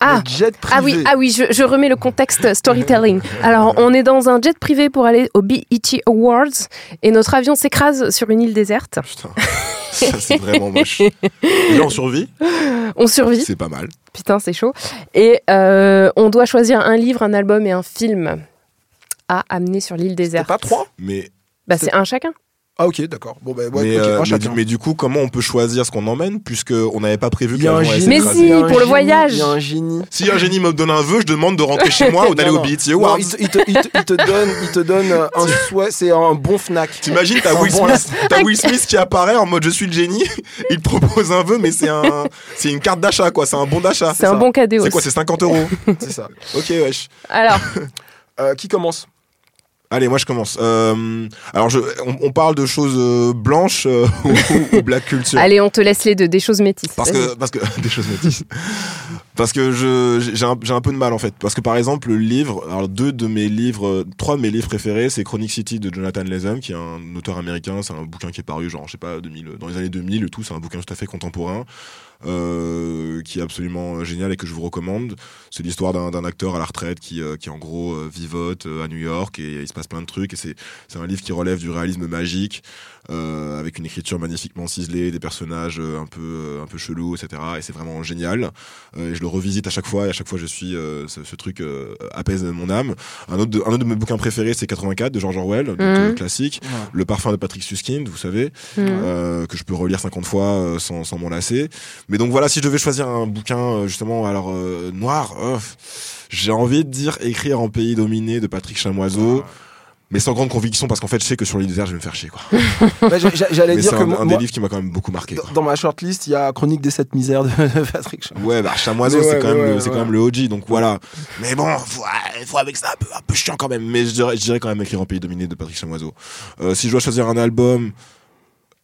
Ah. le jet privé. Ah oui, ah oui, je, je remets le contexte storytelling. Alors, on est dans un jet privé pour aller au BET Awards et notre avion s'écrase sur une île déserte. putain, <laughs> ça c'est vraiment moche. Et on survit, On survit. c'est pas mal. Putain, c'est chaud. Et euh, on doit choisir un livre, un album et un film à amener sur l'île C'est déserte. pas trois? Mais, Bah, c'est un chacun. Ah ok, d'accord. Bon, ben ouais, mais, euh, mais, du, mais du coup, comment on peut choisir ce qu'on emmène, puisqu'on n'avait pas prévu que y a un l'avion allait génie. Mais si, pour le génie, voyage. Il y a un génie. Si un génie me donne un vœu, je demande de rentrer chez moi ou d'aller au. BET Awards. il, te, il te- il te- il te donne, il te donne un <laughs> souhait, c'est un bon Fnac. T'imagines, t'as Will, bon Smith, t'as Will Smith qui apparaît en mode je suis le génie, <laughs> il te propose un vœu, mais c'est un, c'est une carte d'achat, quoi, c'est un bon d'achat. C'est un ça. bon cadeau. C'est quoi, c'est 50 euros C'est ça. Ok, wesh. Alors, <laughs> Euh, qui commence? Allez, moi je commence. Euh, alors, je, on, on parle de choses euh, blanches euh, <laughs> ou, ou black culture. allez, on te laisse les deux, des choses métisses. Parce que, parce que <laughs> des choses métisses. Parce que je j'ai un, peu de mal en fait. Parce que par exemple le livre, alors deux de mes livres, euh, trois de mes livres préférés, c'est Chronic City de Jonathan Lethem, qui est un auteur américain. C'est un bouquin qui est paru genre je sais pas 2000, dans les années 2000 et tout. C'est un bouquin tout à fait contemporain. Euh, qui est absolument génial et que je vous recommande. C'est l'histoire d'un d'un acteur à la retraite qui, euh, qui en gros euh, vivote euh, à New York et il se passe plein de trucs et c'est c'est un livre qui relève du réalisme magique euh, avec une écriture magnifiquement ciselée, des personnages euh, un peu euh, un peu chelous, etc. Et c'est vraiment génial. Euh, et je le revisite à chaque fois et à chaque fois je suis euh, ce, ce truc euh, apaise mon âme. Un autre de, un autre de mes bouquins préférés c'est 84 de George Orwell, donc, euh, classique. Le parfum de Patrick Suskind, vous savez, Mhm. euh, que je peux relire 50 fois euh, sans, sans m'en lasser. Mais donc voilà, si je devais choisir un bouquin euh, justement alors euh, noir, euh, j'ai envie de dire écrire en pays dominé de Patrick Chamoiseau. Mais sans grande conviction parce qu'en fait je sais que sur l'île déserte je vais me faire chier quoi. <laughs> Bah, j'a- j'a- J'allais dire c'est que un, moi- un moi, des livres qui m'a quand même beaucoup marqué. dans- quoi. dans ma shortlist, il y a Chronique des sept misères de Patrick Chamois. Ouais, bah Chamoiseau, c'est ouais, quand, même, ouais, le- c'est ouais. quand même le OG, donc voilà. Mais bon, faut, faut avec ça un peu, un peu chiant quand même. Mais je dirais, je dirais quand même écrire en pays dominé de Patrick Chamoiseau. Euh, si je dois choisir un album,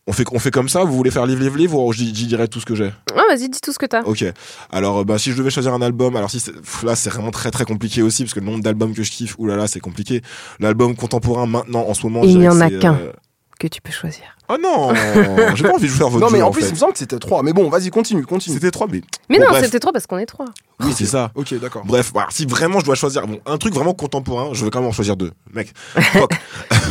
on fait, on fait comme ça Vous voulez faire livre, livre, livre ou j'y dirais tout ce que j'ai? Ah, vas-y, dis tout ce que t'as. Ok. Alors, euh, bah, si je devais choisir un album, alors si pff, là, c'est vraiment très très compliqué aussi, parce que le nombre d'albums que je kiffe, oulala, c'est compliqué. L'album contemporain maintenant, en ce moment, il n'y en a qu'un. euh, Que tu peux choisir. Oh non <laughs> J'ai pas envie de vous faire votre Non, mais jeu, en plus, fait. il me semble que c'était trois. Mais bon, vas-y, continue, continue. C'était trois, mais. Mais Bon, non, bref. c'était trop parce qu'on est trois. Oui, c'est ça. Ok, d'accord. Bref, voilà, si vraiment je dois choisir bon, un truc vraiment contemporain, je vais quand même en choisir deux. Mec, fuck. <laughs>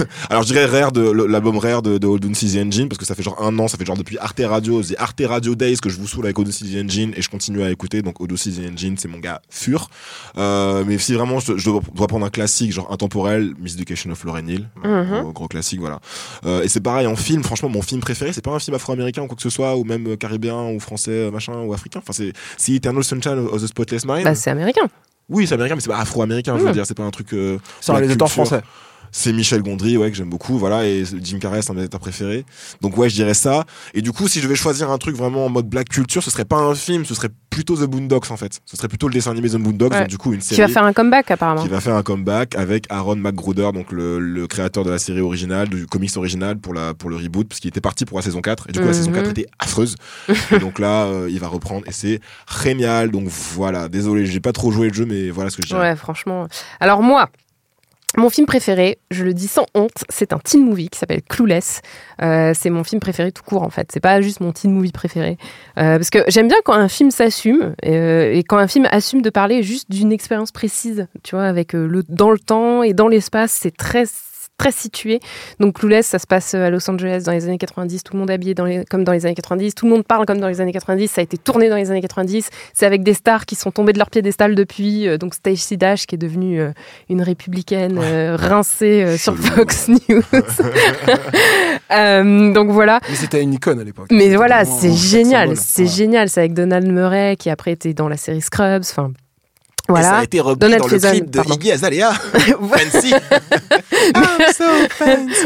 <laughs> Alors je dirais Rare, de, le- l'album Rare de, de Old City Engine, parce que ça fait genre un an, ça fait genre depuis Arte Radio, c'est Arte Radio Days que je vous saoule avec Old City Engine et je continue à écouter. Donc Old City Engine, c'est mon gars fur. Euh, mais si vraiment je, je dois, dois prendre un classique, genre intemporel, Miss Education of Lauren Hill, Mhm. gros, gros classique, voilà. Euh, et c'est pareil en film, franchement, mon film préféré, c'est pas un film afro-américain ou quoi que ce soit, ou même euh, caribéen ou français, euh, machin, ou africain. Enfin, c'est c'est Eternal Sunshine of the Spotless Mind. Bah, c'est américain. Oui, c'est américain, mais c'est pas afro-américain, je veux Mm. dire, c'est pas un truc. euh, C'est un réalisateur culture. français. C'est Michel Gondry, ouais, que j'aime beaucoup, voilà, et Jim Carrey, c'est un de mes acteurs préférés. Donc ouais, je dirais ça. Et du coup, si je devais choisir un truc vraiment en mode black culture, ce serait pas un film, ce serait plutôt The Boondocks en fait. Ce serait plutôt le dessin animé The Boondocks, Ouais. donc du coup une Qui série va faire un comeback apparemment. qui va faire un comeback avec Aaron McGruder, donc le, le créateur de la série originale, du comics original pour la pour le reboot, parce qu'il était parti pour la saison 4 et du coup la Mhm. saison 4 était affreuse. et donc là, euh, il va reprendre et c'est génial. Donc voilà, désolé, j'ai pas trop joué le jeu, mais voilà ce que je dirais. Ouais, franchement. Alors moi, mon film préféré, je le dis sans honte, c'est un teen movie qui s'appelle Clueless. Euh, c'est mon film préféré tout court en fait. C'est pas juste mon teen movie préféré. Euh, parce que j'aime bien quand un film s'assume euh, et quand un film assume de parler juste d'une expérience précise, tu vois, avec euh, le dans le temps et dans l'espace, c'est très très situé. Donc Clueless, ça se passe euh, à Los Angeles dans les années 90. Tout le monde habillé dans les, comme dans les années 90. Tout le monde parle comme dans les années 90. Ça a été tourné dans les années 90. C'est avec des stars qui sont tombées de leur piédestal depuis. euh, donc Stacey Dash qui est devenue euh, une républicaine euh, rincée sur. Fox <laughs> News. <laughs> Donc voilà. Mais c'était une icône à l'époque. Mais voilà, c'est génial, c'est Ouais. génial. C'est avec Donald Murray qui après était dans la série Scrubs. Enfin, Et ça voilà. a été repris Donald dans le clip de pardon. Iggy Azalea. <laughs> <laughs> Fancy.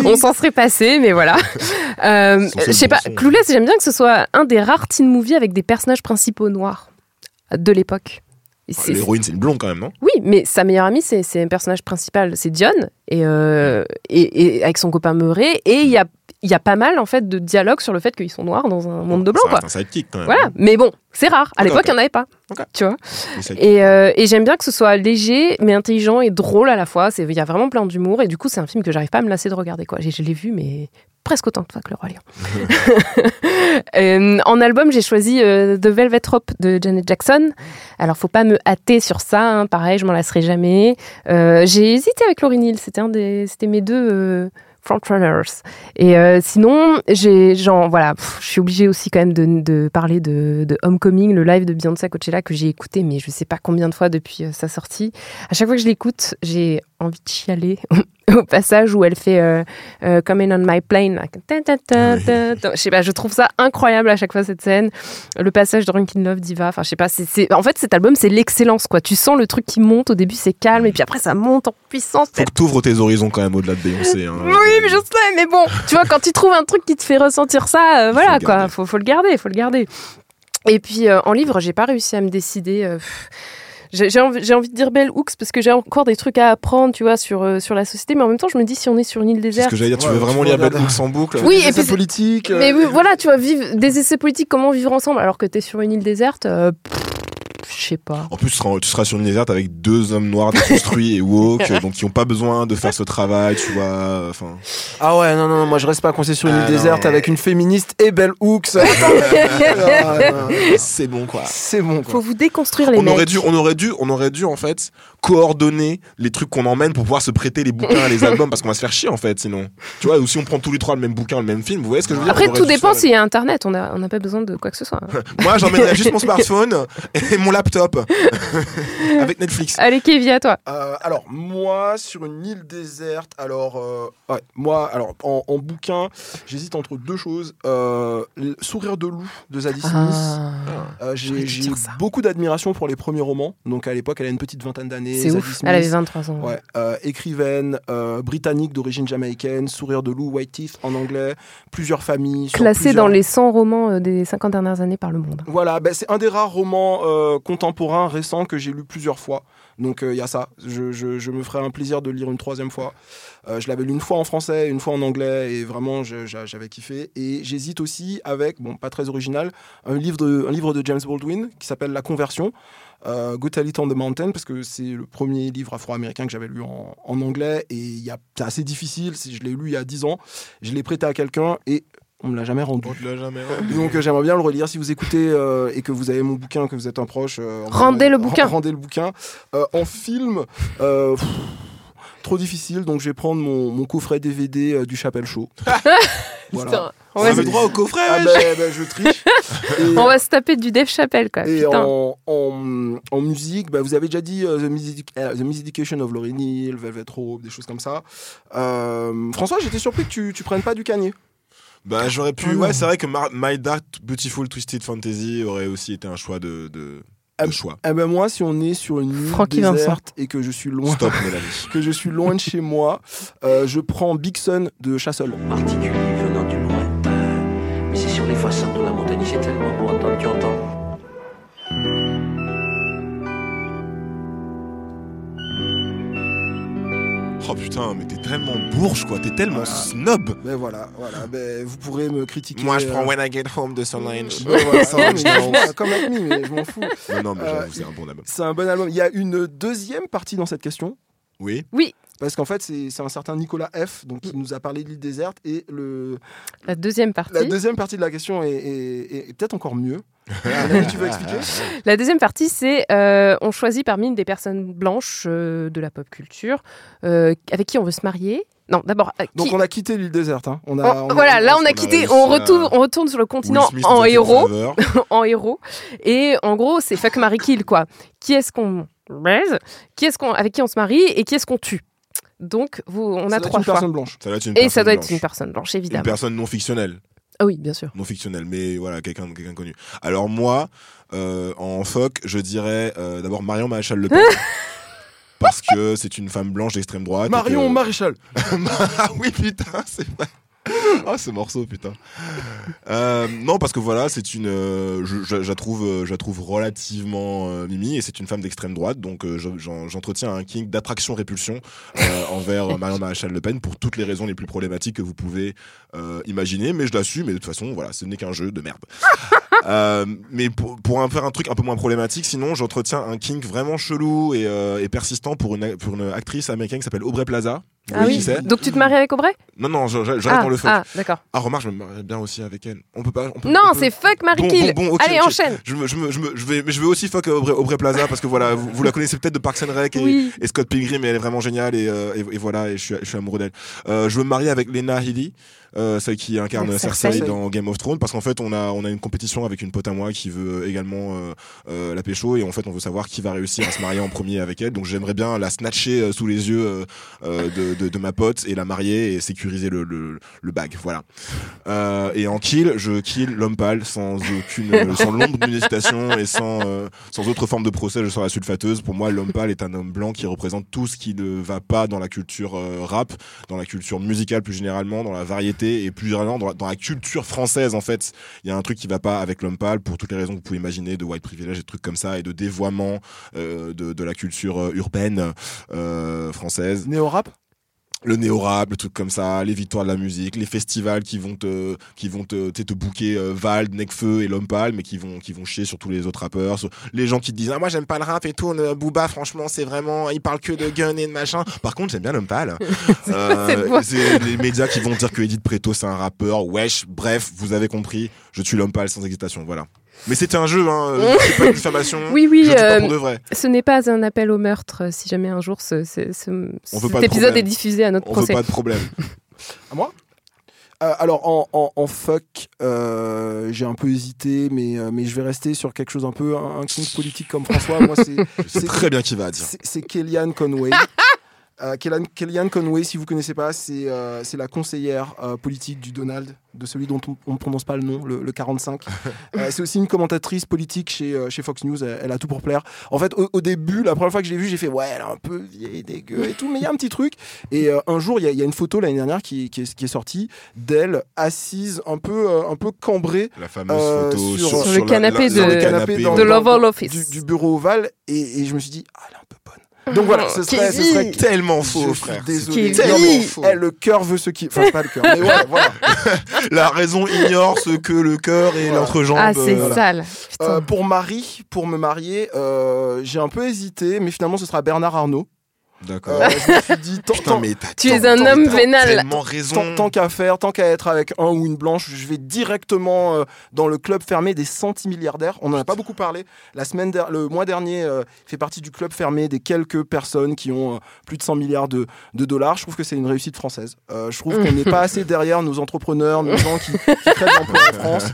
On s'en serait passé, mais voilà. <laughs> Euh, je sais pas, son. Clueless, j'aime bien que ce soit un des rares teen movies avec des personnages principaux noirs de l'époque. C'est- L'héroïne, c'est une blonde quand même, non? Oui, mais sa meilleure amie, c'est c'est un personnage principal, c'est Dion, et, euh, et, et avec son copain Murray, et il y a, il y a pas mal en fait de dialogues sur le fait qu'ils sont noirs dans un monde de blanc, quoi. sidekick quand même. Voilà, mais bon, c'est rare. À l'époque, il n'y en avait pas. Ok. Tu vois. Et, euh, et j'aime bien que ce soit léger, mais intelligent et drôle à la fois. C'est- Il y a vraiment plein d'humour. Et du coup, c'est un film que j'arrive pas à me lasser de regarder. Quoi. J'ai- Je l'ai vu, mais presque autant de fois que Le Roi Lion. Euh, en album, j'ai choisi euh, The Velvet Rope de Janet Jackson. Alors, faut pas me hâter sur ça. hein. Pareil, je m'en lasserai jamais. Euh, j'ai hésité avec Lauryn Hill. C'était un des, c'était mes deux euh, Et euh, sinon, j'ai, genre, voilà, je suis obligée aussi quand même de, de parler de, de Homecoming, le live de Beyoncé à Coachella que j'ai écouté, mais je sais pas combien de fois depuis euh, sa sortie. À chaque fois que je l'écoute, j'ai envie de chialer <laughs> au passage où elle fait euh, euh, Coming on my plane. Je sais pas, je trouve ça incroyable à chaque fois cette scène. Le passage de Drunken Love Diva. Enfin, je sais pas, c'est, en fait, cet album, c'est l'excellence, quoi. Tu sens le truc qui monte. Au début, c'est calme, et puis après, ça monte en puissance. Faut que t'ouvres tes horizons quand même au-delà de Beyoncé. hein. <laughs> Oui, mais je sais, mais bon, tu vois, quand tu trouves un truc qui te fait ressentir ça, euh, voilà, quoi, faut, faut le garder, faut le garder. Et puis, euh, en livre, j'ai pas réussi à me décider. J'ai j'ai envie, de dire Bell Hooks parce que j'ai encore des trucs à apprendre, tu vois, sur, euh, sur la société, mais en même temps, je me dis, si on est sur une île C'est ce déserte. que j'allais dire, tu Ouais, veux vraiment lire Bell regarder. Hooks en boucle Oui, Des et puis essais politiques. Mais euh, oui, voilà, tu vois, vivre des essais politiques, comment vivre ensemble alors que t'es sur une île déserte, euh, pff, je sais pas. En plus, tu seras, tu seras sur une déserte avec deux hommes noirs déconstruits et woke, <laughs> donc qui ont pas besoin de faire ce travail, tu vois. Enfin, Ah ouais, non, non, non, moi je reste pas coincé sur une Ah, non. déserte avec une féministe et Belle Hooks. <laughs> Ah, c'est bon quoi. C'est bon Faut quoi. vous déconstruire les On mecs. aurait dû, on aurait dû, on aurait dû en fait coordonner les trucs qu'on emmène pour pouvoir se prêter les bouquins et les <laughs> albums parce qu'on va se faire chier en fait sinon. Tu vois, ou si on prend tous les trois le même bouquin, le même film, vous voyez ce que je veux dire Après, tout dépend s'il y a Internet. On n'a on n'a pas besoin de quoi que ce soit. Moi, j'emmènerais juste mon smartphone et mon laptop <laughs> avec Netflix. Allez, Kevin, à toi. Euh, alors moi sur une île déserte, alors euh, ouais, moi alors en, en bouquin, j'hésite entre deux choses. Euh, Sourire de loup de Zadie Smith. Ah. Euh, j'aurais j'ai beaucoup d'admiration pour les premiers romans. Donc à l'époque, elle a une petite vingtaine d'années. C'est Zadie ouf. Smith. Elle avait 23 ans. Ouais, euh, écrivaine euh, britannique d'origine jamaïcaine, Sourire de loup, White Teeth en anglais, plusieurs familles. Classée plusieurs- dans les 100 romans euh, des 50 dernières années par le monde. Voilà, ben, c'est un des rares romans euh, contemporains récents que j'ai lu plusieurs fois. Donc il y a ça. Je, me ferai un plaisir de lire une troisième fois. Euh, je l'avais lu une fois en français, une fois en anglais, et vraiment j'avais kiffé. Et j'hésite aussi avec, bon, pas très original, un livre de, un livre de James Baldwin qui s'appelle La Conversion. Euh, Go Tell It on the Mountain, parce que c'est le premier livre afro-américain que j'avais lu en, anglais, et c'est assez difficile. Je l'ai lu il y a 10 ans, je l'ai prêté à quelqu'un et on me l'a jamais rendu. On te l'a jamais Donc euh, j'aimerais bien le relire. Si vous écoutez euh, et que vous avez mon bouquin, que vous êtes un proche, euh, Rendez le bouquin. Rendez le bouquin. Euh, en film, euh, pff, trop difficile. Donc je vais prendre mon, mon coffret DVD euh, du Chapelle Show. <laughs> voilà. Putain, on, va, avait droit au coffret. Ah ben, ben, je triche. Et, <laughs> on va se taper du Dave Chappelle, quoi. et en, en, en musique, bah, vous avez déjà dit The, Music, The Musication of Lauryn Hill, Velvet Rope, des choses comme ça. Euh, François, j'étais surpris que tu, tu prennes pas du Kanye. Bah j'aurais pu. Oh non. ouais, c'est vrai que Mar- My Dark Beautiful Twisted Fantasy aurait aussi été un choix de de, de choix. Eh ben moi, si on est sur une île Francky déserte et que je suis loin, Stop, <laughs> que je suis loin de chez moi, euh, je prends Big Sun de Chassol. Particulier Oh putain, mais t'es tellement bourge, quoi. T'es tellement Voilà. snob. Ben voilà, voilà. Ben, vous pourrez me critiquer. Moi, je prends euh, When I Get Home de Solange. ben voilà. Mais Knowles. comme avec me, mais je m'en fous. Non, non, mais Euh, j'avoue, c'est un bon album. C'est un bon album. Il y a une deuxième partie dans cette question? Oui. Oui, Parce qu'en fait, c'est un certain Nicolas F. Donc, qui nous a parlé de l'île déserte. Et le, la deuxième partie. la deuxième partie de la question est, est- est peut-être encore mieux. <laughs> Tu veux expliquer La deuxième partie, c'est euh, on choisit parmi des personnes blanches euh, de la pop culture euh, avec qui on veut se marier. Non, d'abord. euh, Donc, qui- on a quitté l'île déserte. hein. On a, on- on a- voilà, là on a quitté, on retourne, on retourne sur le continent en héros, <laughs> en héros. Et en gros, c'est fuck Marie kill quoi. Qui est-ce qu'on baise Qui est-ce qu'on avec qui on se marie et qui est-ce qu'on tue? Donc vous, on Ça a trois une blanche. Ça doit être une Et ça personne doit être blanche. une personne blanche Une évidemment. personne non fictionnelle. Ah oui, bien sûr. Non fictionnelle, mais voilà, quelqu'un quelqu'un connu. Alors moi, euh, en phoque, je dirais euh, d'abord Marion Maréchal Le Pen. <laughs> parce que c'est une femme blanche d'extrême droite. et Marion que- Maréchal. <laughs> ah oui, putain, c'est vrai. <laughs> Ah, ce morceau, putain. Euh, non, parce que voilà, c'est une. euh, je, je- je la trouve, euh, je la trouve relativement mimi et c'est une femme d'extrême droite, donc je- j'en- j'entretiens un king d'attraction-répulsion euh, envers Marion Maréchal Le Pen pour toutes les raisons les plus problématiques que vous pouvez imaginer, mais je l'assume, mais de toute façon, voilà, ce n'est qu'un jeu de merde. <laughs> Mais pour, un- faire un truc un peu moins problématique, sinon j'entretiens un kink vraiment chelou et, et persistant pour une, pour une actrice américaine qui s'appelle Aubrey Plaza. Ah oui. Donc tu te maries avec Aubrey? Non, non, reste Ah, dans le fuck. ah, d'accord. Ah, remarque, je me marierais bien aussi avec elle. On peut pas. on peut- Non, peut- c'est fuck Marie Bon, kill. bon, bon, Allez, enchaîne. Je, me, je, me, je, me- je vais, mais je vais aussi fuck Aubrey, Aubrey Plaza parce que voilà, vous, vous la connaissez peut-être de Parks and Rec et, Oui. et Scott Pilgrim et elle est vraiment géniale et, euh, et, et voilà, et je suis, je suis amoureux d'elle. Euh, je veux me marier avec Lena Headey. Euh, celle qui incarne Cersei dans Game of Thrones parce qu'en fait on a on a une compétition avec une pote à moi qui veut également euh, euh, la pécho et en fait on veut savoir qui va réussir à se marier en premier avec elle donc j'aimerais bien la snatcher sous les yeux de, de, de ma pote et la marier et sécuriser le, le, le bag voilà. Euh, et en kill je kill l'homme pâle sans aucune euh, sans l'ombre d'une hésitation et sans euh, sans autre forme de procès. Je serai la sulfateuse. Pour moi l'homme pâle est un homme blanc qui représente tout ce qui ne va pas dans la culture euh, rap dans la culture musicale plus généralement dans la variété et plus généralement dans la, culture française en fait. Il y a un truc qui va pas avec l'homme pâle pour toutes les raisons que vous pouvez imaginer de white privilege et de trucs comme ça et de dévoiement euh, de, de la culture urbaine française. Néo-rap? Le néo-rap, le truc comme ça, les victoires de la musique, les festivals qui vont te, qui vont te, te, te booker euh, Vald, Necfeu et L'Homme Pâle, mais qui vont, qui vont chier sur tous les autres rappeurs, sur les gens qui te disent ah moi j'aime pas le rap et tout, euh, Booba franchement c'est vraiment, il parle que de gun et de machin. Par contre j'aime bien L'Homme Pâle. <laughs> Euh, c'est les médias qui vont dire que Edith Preto c'est un rappeur, wesh, bref, vous avez compris, je tue L'Homme Pâle sans hésitation, voilà. Mais c'était un jeu, hein, <laughs> euh, c'est pas une diffamation. Oui, oui, pas euh, pour de vrai. Ce n'est pas un appel au meurtre euh, si jamais un jour ce, ce- ce- On veut cet épisode est diffusé à notre On veut procès. pas de problème. <laughs> À moi? Euh, alors en, en, en fuck, euh, j'ai un peu hésité, mais, euh, mais je vais rester sur quelque chose un peu un, un king politique comme François. Moi, <laughs> c'est très bien qui va dire. c'est- c'est Kellyanne Conway. Euh, Kellyanne, Conway, si vous connaissez pas, c'est euh, c'est la conseillère euh, politique du Donald, de celui dont on ne prononce pas le nom, le, le 45. <laughs> Euh, c'est aussi une commentatrice politique chez, euh, chez Fox News, elle, elle a tout pour plaire. En fait, au, au début, la première fois que je l'ai vue, j'ai fait ouais, elle est un peu vieille, dégueu et tout, mais il y a un petit truc. Et euh, un jour, il y, a- il y a une photo l'année dernière qui, qui, est, qui est sortie d'elle assise, un peu, euh, un peu cambrée La fameuse Euh, photo sur- sur, Sur le la- canapé la- sur de- le canapé dans- de ouais. l'Oval du, Office. du bureau ovale et, et je me suis dit ah elle est un peu bonne donc voilà ce serait, ce serait tellement faux, frère. désolé mais, faux. eh, le cœur veut ce qui enfin pas le cœur mais ouais, <laughs> voilà La raison ignore ce que le cœur et Voilà. l'entrejambe. Ah, c'est sale. Euh, pour Marie pour me marier euh, j'ai un peu hésité mais finalement ce sera Bernard Arnault D'accord. Euh, je me suis dit tant, Putain, tant- mais t'as Tu tant- es un tant- homme vénal. raison. tant, tant qu'à faire, tant qu'à être avec un ou une blanche, je vais directement euh, dans le club fermé des centimilliardaires. On n'en a pas beaucoup parlé. La semaine der- le mois dernier, euh, il fait partie du club fermé des quelques personnes qui ont euh, plus de 100 milliards de, de dollars. Je trouve que c'est une réussite française. Euh, je trouve qu'on n'est pas assez derrière nos entrepreneurs, nos gens qui, qui créent de l'emploi en France.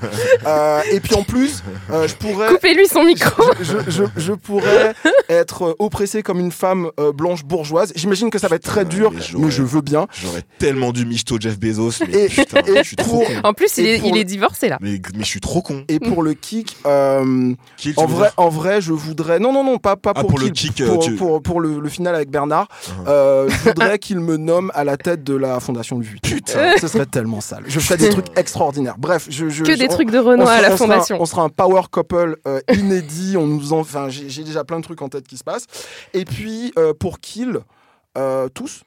Euh, et puis en plus, euh, je pourrais Coupez-lui son micro. je, je- je pourrais être oppressé comme une femme euh, blanche bourgeoise bourgeoise. J'imagine que ça va être très dur, mais, je veux bien. J'aurais tellement dû michto Jeff Bezos, mais Et- putain, et je suis trop pour- con. En plus, il est, pour il le- est divorcé là. Mais, mais je suis trop con. Et pour le kick, euh, en vrai, en vrai, je voudrais. Non, non, non, pas, pas Ah, pour, pour le kick, euh, pour, tu- pour, pour le, le final avec Bernard. Uh-huh. Euh, je voudrais <laughs> qu'il me nomme à la tête de la fondation Louis Vuitton. Putain. ce serait tellement sale. Je ferais des trucs extraordinaires. Bref, je, je- Que je- des on- trucs de sera- à la on sera- fondation. on sera un power couple euh, inédit. on nous en, enfin, j'ai déjà plein de trucs en tête qui se passent. Et puis euh, pour Euh, tous.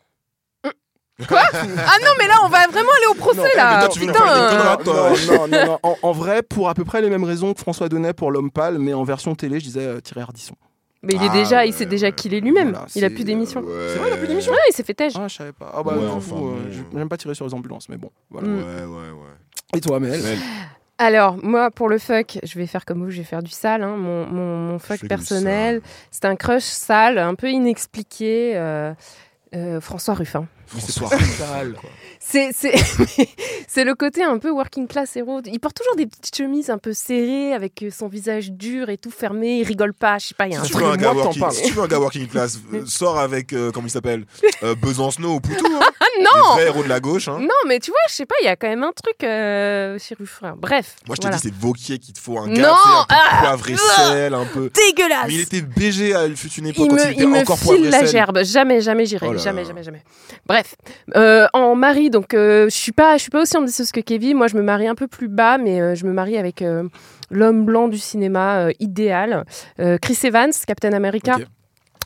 Ah non, mais là, on va vraiment aller au procès Non, mais là. toi, tu veux nous faire des Putain. conneries, toi. non, non, non, non. En, en vrai, pour à peu près les mêmes raisons que François Donnet pour l'homme pâle, mais en version télé, je disais euh, Thierry Ardisson. Mais il est Ah, déjà, il s'est déjà killé lui-même. Voilà, il a plus d'émission. Ouais. C'est vrai, il a plus d'émission? Ouais, il s'est fait têche. Ah, je savais pas. Ah bah, Ouais, enfin, euh, j'aime pas tirer sur les ambulances, mais bon. Voilà. Mm. Ouais, ouais, ouais. Et toi, Mel? Mel, Alors, moi, pour le fuck, je vais faire comme vous, je vais faire du sale. hein. Mon, mon, fuck personnel, c'est un crush sale, un peu inexpliqué. euh, euh, François Ruffin. François. C'est c'est <laughs> c'est le côté un peu working class héros. Il porte toujours des petites chemises un peu serrées avec euh, son visage dur et tout fermé. Il rigole pas. Je sais pas. Il y a un Si tu, truc. veux un gars working, si tu veux un gars working class, <laughs> euh, sors avec, euh, comment il s'appelle euh, Besancenot ou Poutou. Hein, <laughs> Ah les non. vrais héros de la gauche. Hein. Non, mais tu vois, je sais pas. Il y a quand même un truc euh, chez Ruffin. Bref. Moi, je te voilà. dis, c'est Vauquier qu'il te faut un Non, gars sais, un peu ah, poivre et ah, sel, un peu. Dégueulasse. Mais il était BG à fut une époque il quand me, il était il me encore poivre file la gerbe. Jamais, jamais j'irai. Oh jamais, jamais, jamais. Bref, Euh, en mari, donc euh, je suis pas, je suis pas aussi ambitieuse que Kevin. Moi, je me marie un peu plus bas, mais euh, je me marie avec l'homme blanc du cinéma idéal, Chris Evans, Captain America.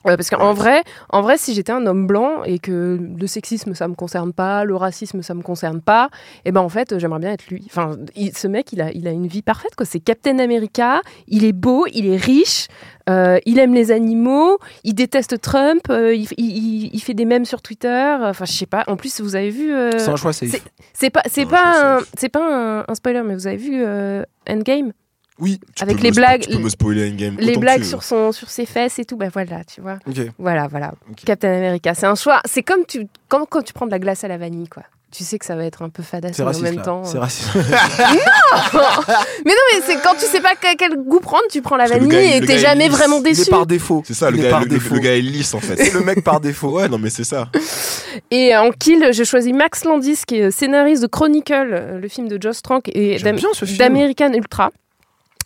Euh, parce qu'en vrai, en vrai, si j'étais un homme blanc et que le sexisme ça me concerne pas, le racisme ça me concerne pas, et ben en fait euh, j'aimerais bien être lui. Enfin, il- ce mec il a, il a une vie parfaite quoi. C'est Captain America, il est beau, il est riche, euh, il aime les animaux, il déteste Trump, euh, il, il- il- fait des mèmes sur Twitter. Enfin, je sais pas. En plus, vous avez vu. euh, C'est un choix safe. c'est- c'est pas, c'est pas, un, c'est pas un, un spoiler, mais vous avez vu euh, Endgame? Oui. Tu avec peux les me blagues- Tu peux me spoiler une game. les blagues sur son, sur ses fesses et tout. Ben voilà, tu vois. Ok. Voilà, voilà. Captain America, c'est un choix. C'est comme tu, comme quand tu prends de la glace à la vanille, quoi. Tu sais que ça va être un peu fadasse C'est en raciste. même là. temps. C'est euh. raciste. <laughs> mais non, mais c'est quand tu sais pas quel, quel goût prendre, tu prends la vanille gars, et t'es jamais lisse. vraiment Il est déçu. par défaut. C'est ça, le gars, par le, le- défaut. le gars est lisse en fait. C'est le mec par défaut. Ouais, non, mais c'est ça. <laughs> Et en kill, je choisis Max Landis, qui est scénariste de Chronicle, euh, le film de Joss Trank et d'American Ultra.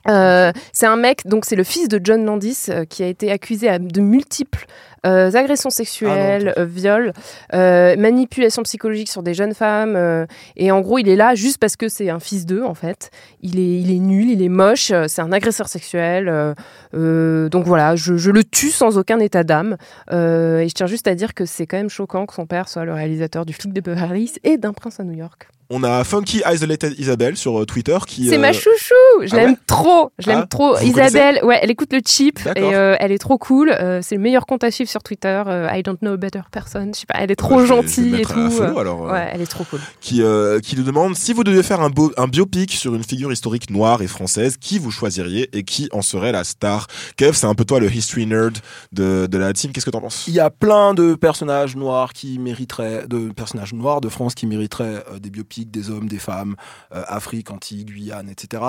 Euh, c'est un mec, donc c'est le fils de John Landis, euh, qui a été accusé de multiples agressions sexuelles, Ah euh, viols, euh, manipulation psychologique sur des jeunes femmes. euh, et en gros, il est là juste parce que c'est un fils d'eux, en fait. Il est, il est nul, il est moche, euh, c'est un agresseur sexuel. euh, euh, donc voilà, je, je le tue sans aucun état d'âme. Euh, et je tiens juste à dire que c'est quand même choquant que son père soit le réalisateur du flic de Beverly Hills et d'un prince à New York. On a Funky Isolated Isabelle sur euh, Twitter qui. C'est euh, ma chouchou, je ah l'aime ouais? trop, je l'aime Ah, trop. Isabelle, ouais, elle écoute le chip et euh, elle est trop cool. Euh, c'est le meilleur compte à suivre sur Twitter. euh, I don't know a better person. Je sais pas, elle est trop vais gentille le et tout. follow, euh, alors, euh. Ouais, elle est trop cool. qui, euh, qui nous demande si vous deviez faire un, beau, un biopic sur une figure historique noire et française, qui vous choisiriez et qui en serait la star? Kev, c'est un peu toi le history nerd de, de la team. Qu'est-ce que t'en penses? Il y a plein de personnages noirs qui mériteraient, de personnages noirs de France qui mériteraient euh, des biopics, des hommes, des femmes, euh, Afrique, Antilles, Guyane, etc.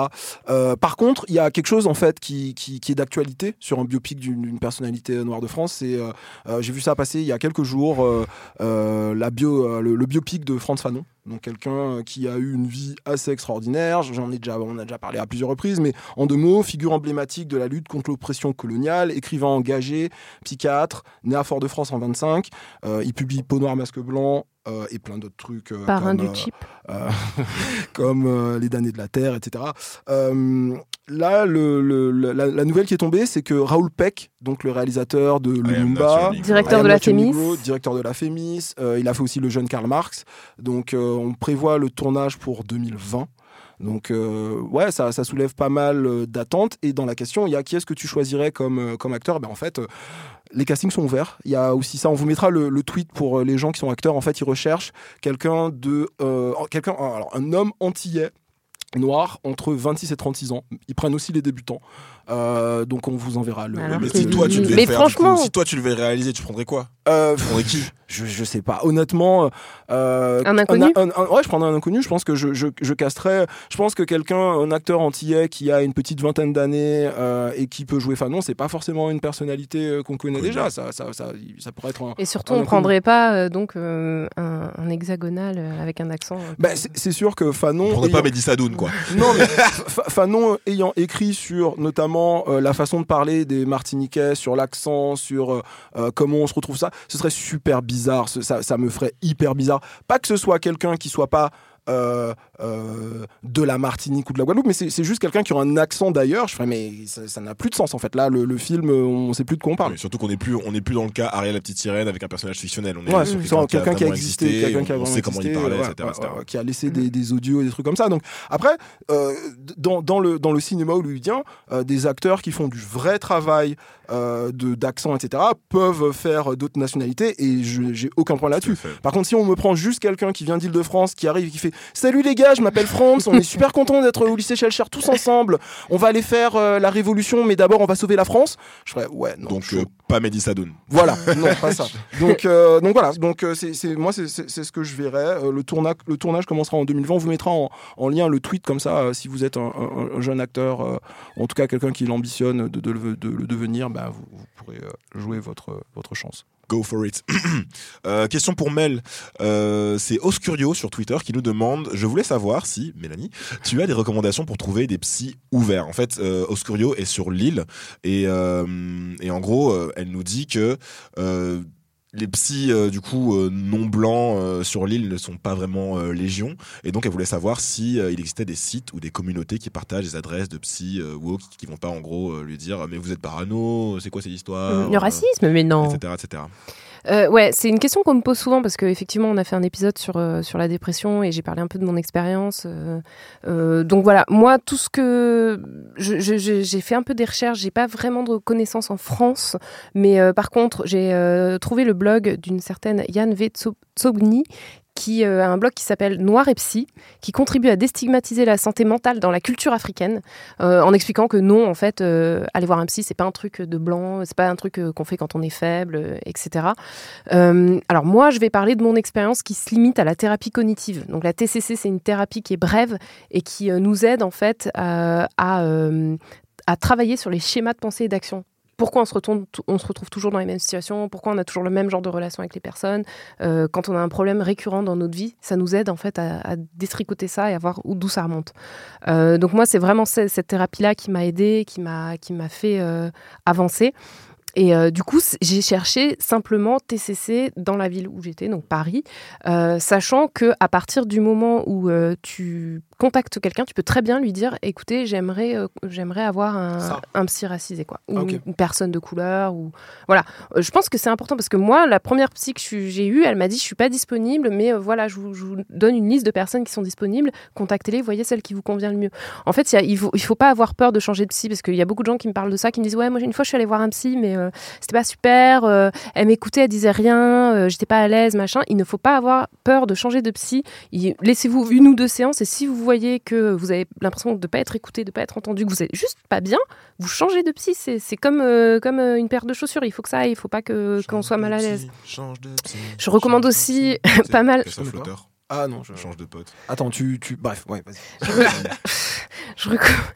Euh, par contre, il y a quelque chose en fait qui, qui, qui est d'actualité sur un biopic d'une d'une personnalité noire de France. C'est, j'ai vu ça passer il y a quelques jours, euh, euh, euh, le, biopic de Franz Fanon. Donc quelqu'un euh, qui a eu une vie assez extraordinaire. J'en ai déjà, on a déjà parlé à plusieurs reprises, mais en deux mots, figure emblématique de la lutte contre l'oppression coloniale, écrivain engagé, psychiatre, né à Fort-de-France en 25. Euh, il publie Peau noire, masque blanc euh, et plein d'autres trucs. euh, Parrain comme, du chip. euh, <laughs> comme euh, Les damnés de la Terre, etc. Euh, là, le- le- la, la nouvelle qui est tombée, c'est que Raoul Peck, donc le réalisateur de Lumumba. Directeur de la Fémis. Negro, directeur de la Fémis. Euh, il a fait aussi le jeune Karl Marx. Donc, euh, on prévoit le tournage pour 2020. Donc, euh, ouais, ça, ça soulève pas mal d'attentes. Et dans la question, il y a qui est-ce que tu choisirais comme, comme acteur? Ben, En fait, euh, les castings sont ouverts. Il y a aussi ça. On vous mettra le, tweet pour euh, les gens qui sont acteurs. En fait, ils recherchent quelqu'un de. euh, un homme antillais noirs entre 26 et 36 ans. Ils prennent aussi les débutants. Euh, donc on vous enverra le. Alors le- Mais si toi tu Mais devais le faire, du franchement- coup, si toi tu devais réaliser, tu prendrais quoi? Euh, Tu prendrais qui? je, je sais pas. Honnêtement, euh, Un inconnu? un- un- ouais, je prendrais un inconnu. Je pense que je, je, je casterais. Je pense que quelqu'un, un acteur antillais qui a une petite vingtaine d'années euh, et qui peut jouer Fanon, c'est pas forcément une personnalité qu'on connaît déjà. Ça, ça, ça, ça pourrait être un. Et surtout, un on prendrait pas euh, donc euh, un, un hexagonal avec un accent. Bah, c'est sûr que Fanon. On prendrait ayant- pas Mehdi Doun quoi. Non, mais <laughs> Fa- Fanon ayant écrit sur notamment euh, la façon de parler des Martiniquais, sur l'accent, sur euh, euh, comment on se retrouve ça, ce serait super bizarre. Ça, me ferait hyper bizarre. Pas que ce soit quelqu'un qui soit pas euh, de la Martinique ou de la Guadeloupe, mais c'est juste quelqu'un qui aura un accent d'ailleurs. Je ferais, mais ça n'a plus de sens en fait. Là, le, le film, on sait plus de quoi on parle. Oui, surtout qu'on n'est plus, on plus dans le cas Ariel la petite sirène avec un personnage fictionnel. On est Ouais, sur quelqu'un qui a existé, quelqu'un qui a on vraiment sait comment il existé, parlait, ouais, etc. ouais, etc. ouais, qui a laissé des, des audios et des trucs comme ça. Donc après, euh, dans, dans le dans le cinéma hollywoodien, euh, des acteurs qui font du vrai travail euh, de d'accent, etc., peuvent faire d'autres nationalités et je- j'ai aucun à là-dessus. Par contre, si on me prend juste quelqu'un qui vient d'Île-de-France, qui arrive et qui fait Salut les gars, je m'appelle Franz, on est super content d'être au lycée Schellcher tous ensemble. On va aller faire euh, la révolution, mais d'abord on va sauver la France. Je ferais ouais, non. Donc euh, pas Mehdi Sadoun. Voilà, <laughs> non, pas ça. <laughs> Donc, euh, donc voilà, donc euh, c'est, moi c'est, ce que je verrai. Euh, le, tournage, le tournage commencera en 2020. On vous mettra en, en lien le tweet comme ça. euh, si vous êtes un, un- un jeune acteur, euh, en tout cas quelqu'un qui l'ambitionne de, de le- de le devenir, bah, vous, vous pourrez euh, jouer votre, votre chance. Go for it. <clears throat> Euh, question pour Mel. Euh, c'est Oscurio sur Twitter qui nous demande Je voulais savoir si, Mélanie, tu as des recommandations pour trouver des psys ouverts. En fait, euh, Oscurio est sur l'île et, en gros, elle nous dit que. Euh, les psys euh, du coup euh, non blancs euh, sur l'île ne sont pas vraiment euh, légion. Et donc elle voulait savoir si euh, il existait des sites ou des communautés qui partagent des adresses de psys euh, ou qui, vont pas en gros euh, lui dire mais vous êtes parano c'est quoi cette histoire? Le racisme, mais non. etc etc Euh, ouais, c'est une question qu'on me pose souvent parce qu'effectivement, on a fait un épisode sur, euh, sur la dépression et j'ai parlé un peu de mon expérience. euh, donc voilà, moi, tout ce que. J'ai fait un peu des recherches, j'ai pas vraiment de connaissances en France, mais par contre, j'ai trouvé le blog d'une certaine Yann V. Tso- Tsogni qui euh, a un blog qui s'appelle Noir et Psy, qui contribue à déstigmatiser la santé mentale dans la culture africaine, euh, en expliquant que non, en fait, euh, aller voir un psy, c'est pas un truc de blanc, c'est pas un truc qu'on fait quand on est faible, etc. Alors moi, je vais parler de mon expérience qui se limite à la thérapie cognitive. Donc la TCC, c'est une thérapie qui est brève et qui nous aide en fait à, à travailler sur les schémas de pensée et d'action. Pourquoi on se, retrouve toujours dans les mêmes situations Pourquoi on a toujours le même genre de relation avec les personnes Euh, Quand on a un problème récurrent dans notre vie, ça nous aide en fait à, détricoter ça et à voir où- d'où ça remonte. Euh, donc moi, c'est vraiment ce- cette thérapie-là qui m'a aidée, qui m'a fait euh, avancer. Et du coup, j'ai cherché simplement TCC dans la ville où j'étais, donc Paris, sachant que à partir du moment où tu contactes quelqu'un, tu peux très bien lui dire "Écoutez, j'aimerais, euh, j'aimerais avoir un, un psy racisé, quoi, ou Ah, une, personne de couleur, ou voilà." Euh, je pense que c'est important parce que moi, la première psy que j'ai eue, elle m'a dit "Je suis pas disponible, mais euh, voilà, je vous, je vous donne une liste de personnes qui sont disponibles. Contactez-les, voyez celle qui vous convient le mieux." En fait, il y a- il faut, il faut pas avoir peur de changer de psy parce qu'il y a beaucoup de gens qui me parlent de ça, qui me disent ouais, moi une fois je suis allée voir un psy, mais c'était pas super. elle m'écoutait, elle disait rien, j'étais pas à l'aise, machin. Il ne faut pas avoir peur de changer de psy. Laissez-vous une ou deux séances et si vous voyez que vous avez l'impression de ne pas être écouté, de pas être entendu, que vous êtes juste pas bien, vous changez de psy. C'est c'est comme euh, comme euh, une paire de chaussures. Il faut que ça aille. Il faut pas que qu'on soit mal à l'aise. Change de psy, Je recommande change de aussi psy. <laughs> pas mal-. Ah non, je... Change de pote. Attends, tu, tu... Bref, ouais, vas-y. <laughs> Je, recom-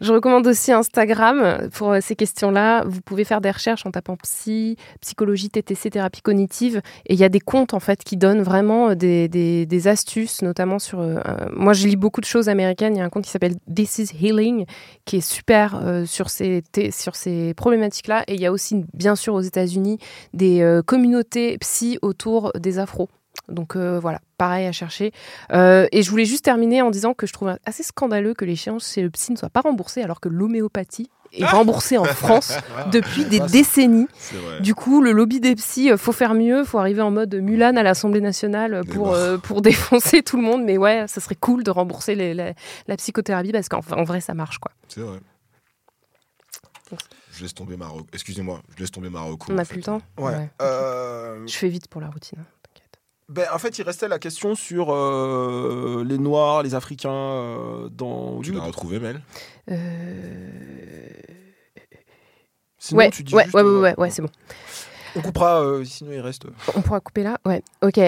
je recommande aussi Instagram pour euh, ces questions-là. Vous pouvez faire des recherches en tapant psy, psychologie, TTC, thérapie cognitive. Et il y a des comptes en fait qui donnent vraiment des, des- des astuces, notamment sur. euh, euh, moi, je lis beaucoup de choses américaines. Il y a un compte qui s'appelle This is Healing qui est super euh, sur ces sur ces problématiques-là. Et il y a aussi, bien sûr, aux États-Unis, des euh, communautés psy autour des afros. Donc euh, voilà, pareil à chercher. Euh, et je voulais juste terminer en disant que je trouve assez scandaleux que les séances chez le psy ne soient pas remboursées alors que l'homéopathie est remboursée en <laughs> France depuis des Ah, décennies. Du coup, le lobby des psys, euh, faut faire mieux, faut arriver en mode Mulan à l'Assemblée nationale pour, bon. euh, pour <laughs> défoncer tout le monde. Mais ouais, ça serait cool de rembourser les- la, la psychothérapie parce qu'en en vrai, ça marche quoi. C'est vrai. Je laisse tomber Marocco. Excusez-moi, je laisse tomber Marocco. On n'a plus le temps Ouais. Ouais. Euh, Je fais vite pour la routine. Ben, en fait, il restait la question sur euh, les Noirs, les Africains euh, dans Tu l'as retrouvé, Mel? Euh, Sinon, ouais, tu dis ouais, juste, ouais, ouais, euh, ouais, ouais, c'est bon. On coupera, euh, sinon il reste. On pourra couper là Ouais, ok.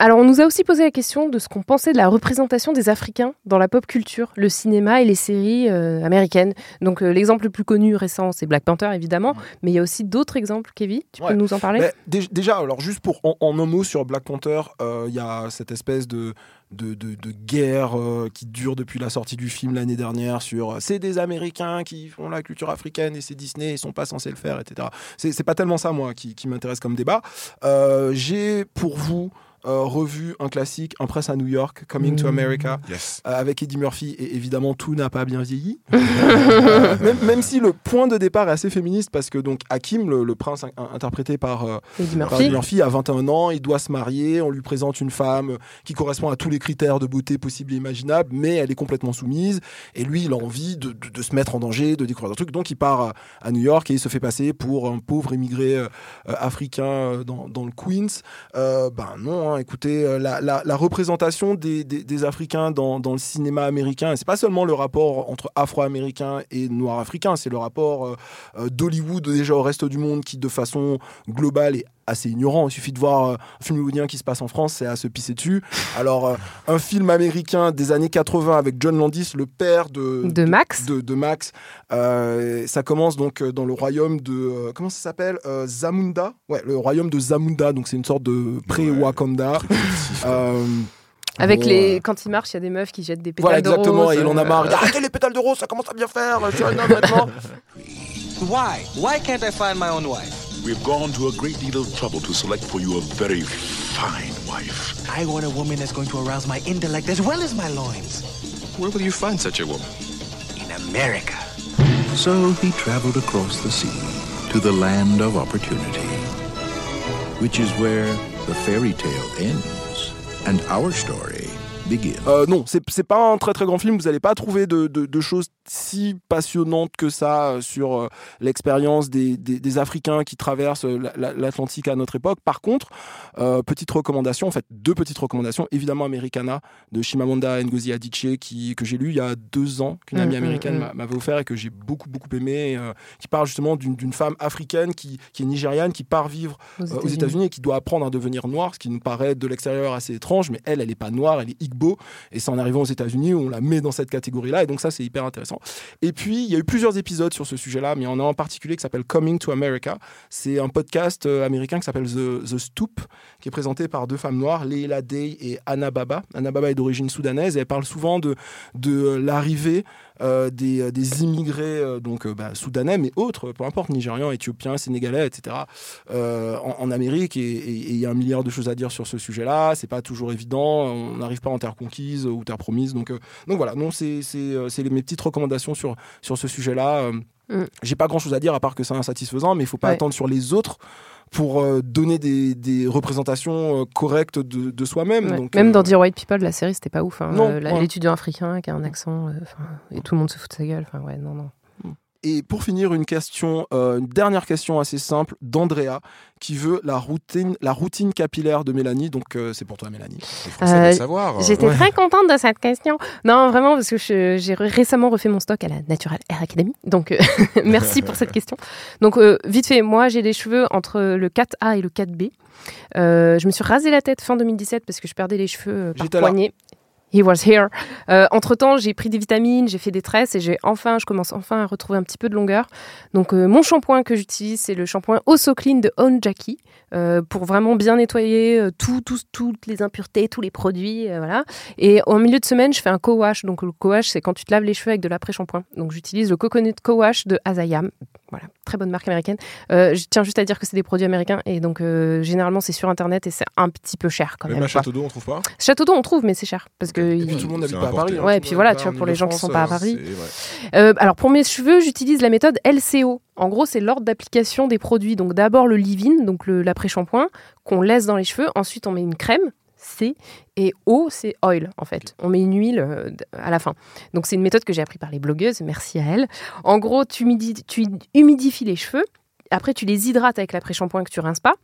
Alors, on nous a aussi posé la question de ce qu'on pensait de la représentation des Africains dans la pop culture, le cinéma et les séries euh, américaines. Donc, euh, l'exemple le plus connu récent, c'est Black Panther, évidemment, mais il y a aussi d'autres exemples. Kevin, tu Ouais. peux nous en parler? Mais dé- déjà, alors juste pour en, en un mot sur Black Panther, euh, il y a cette espèce de de, de- de guerre euh, qui dure depuis la sortie du film l'année dernière sur euh, c'est des Américains qui font la culture africaine et c'est Disney, ils sont pas censés le faire, etc. C'est pas tellement ça moi qui, qui m'intéresse comme débat. Euh, J'ai pour vous revu un classique, Un presse à New York, Coming to Mmh. America, Yes. euh, avec Eddie Murphy, et évidemment tout n'a pas bien vieilli. Euh, <laughs> même, même si le point de départ est assez féministe, parce que donc Hakim, le, le prince in- interprété par, euh, Eddie par Murphy. Eddie Murphy, a 21 ans, il doit se marier, on lui présente une femme euh, qui correspond à tous les critères de beauté possibles et imaginables, mais elle est complètement soumise, et lui, il a envie de, de- de se mettre en danger, de découvrir des trucs, donc il part à, New York et il se fait passer pour un pauvre immigré euh, euh, africain euh, dans, dans le Queens. Euh, ben non, hein, écoutez, euh, la, représentation des, Africains dans, dans le cinéma américain, et c'est pas seulement le rapport entre Afro-Américains et Noirs-Africains, c'est le rapport euh, euh, d'Hollywood déjà au reste du monde qui, de façon globale, est assez ignorant. Il suffit de voir euh, un film hollywoodien qui se passe en France, c'est à se pisser dessus. Alors, euh, un film américain des années 80 avec John Landis, le père de, De Max. de, de Max. Euh, ça commence donc dans le royaume de euh, comment ça s'appelle Euh, Zamunda? Ouais, le royaume de Zamunda. Donc c'est une sorte de pré-Wakanda. Avec bon, les... euh, Quand il marche, il y a des meufs qui jettent des pétales voilà de exactement. rose. Et il en a marre. Euh, Arrêtez les pétales de rose, ça commence à bien faire. Je suis un homme maintenant. Why? Why can't I find my own wife? We've gone to a great deal of trouble to select for you a very fine wife. I want a woman that's going to arouse my intellect as well as my loins. Where will you find such a woman? In America. So he traveled across the sea to the land of opportunity, which is where the fairy tale ends and our story Euh, non, c'est pas un très très grand film. Vous n'allez pas trouver de, de- de choses si passionnantes que ça euh, sur euh, l'expérience des, des- des Africains qui traversent euh, la- la- l'Atlantique à notre époque. Par contre, euh, petite recommandation, en fait deux petites recommandations. Évidemment, Americana de Chimamanda Ngozi Adichie qui, que j'ai lu il y a deux ans, qu'une Mm, amie mm, américaine mm. m'a- m'avait offert et que j'ai beaucoup beaucoup aimé, euh, qui parle justement d'une femme africaine qui, qui est nigériane, qui part vivre Aux euh. États-Unis et qui doit apprendre à devenir noire, ce qui nous paraît de l'extérieur assez étrange, mais elle, elle n'est pas noire, elle est Igbo, et c'est en arrivant aux États-Unis où on la met dans cette catégorie-là, et donc ça, c'est hyper intéressant. Et puis, il y a eu plusieurs épisodes sur ce sujet-là, mais il y en a un en particulier qui s'appelle Coming to America. C'est un podcast euh, américain qui s'appelle The, Stoop, qui est présenté par deux femmes noires, Leila Day et Anna Baba. Anna Baba est d'origine soudanaise, et elle parle souvent de, euh, l'arrivée des, euh, des immigrés euh, donc euh, bah, soudanais mais autres peu importe nigérians éthiopiens sénégalais etc euh, en, en Amérique et il y a un milliard de choses à dire sur ce sujet là c'est pas toujours évident on n'arrive pas en terre conquise ou terre promise donc euh, donc voilà non c'est euh, mes petites recommandations sur sur ce sujet là Mm. j'ai pas grand chose à dire à part que c'est insatisfaisant mais il faut pas Ouais. attendre sur les autres pour euh, donner des, des représentations euh, correctes de, de soi-même ouais. donc Même euh, dans Dear White People, la série, c'était pas ouf. hein. Euh. L'étudiant africain qui a un accent, euh, et tout le monde se fout de sa gueule. Enfin, ouais, non, non. Et pour finir, une question, euh, une dernière question assez simple d'Andrea qui veut la routine, la routine capillaire de Mélanie. Donc euh, c'est pour toi, Mélanie. Euh, savoir. J'étais très contente de cette question. Non, vraiment, parce que j'ai ré- récemment refait mon stock à la Natural Hair Academy. Donc, <laughs> merci pour cette question. Donc, vite fait, moi, j'ai les cheveux entre le 4A et le 4B. Euh, je me suis rasé la tête fin 2017 parce que je perdais les cheveux par poignée. He was here. Euh, entre temps, j'ai pris des vitamines, j'ai fait des tresses et j'ai enfin, je commence enfin à retrouver un petit peu de longueur. Donc, euh, mon shampoing que j'utilise, c'est le shampoing Osso Clean de On Jackie euh, pour vraiment bien nettoyer tout, tout- toutes les impuretés, tous les produits, voilà. Et en milieu de semaine, je fais un co-wash. Donc, le co-wash, c'est quand tu te laves les cheveux avec de l'après-shampoing. Donc, j'utilise le Coconut Co-Wash de Azayam. Voilà, très bonne marque américaine. Je tiens juste à dire que c'est des produits américains et donc généralement c'est sur internet et c'est un petit peu cher quand Même même. à. Château d'eau, on trouve pas? Château d'eau, on trouve, mais c'est cher parce que Et il- puis tout le monde n'habite pas à. Paris. hein. Ouais, et puis voilà, tu vois, pour les gens qui sont pas à Paris. Euh, alors pour mes cheveux, j'utilise la méthode LCO. En gros, c'est l'ordre d'application des produits. Donc d'abord le leave-in, donc le- l'après-shampoing, qu'on laisse dans les cheveux. Ensuite, on met une crème, C, et O, c'est oil en fait. On met une huile euh, à la fin. Donc c'est une méthode que j'ai appris par les blogueuses. Merci à elles. En gros, tu, humidi- tu humidifies les cheveux. Après, tu les hydrates avec l'après-shampoing que tu rinces pas.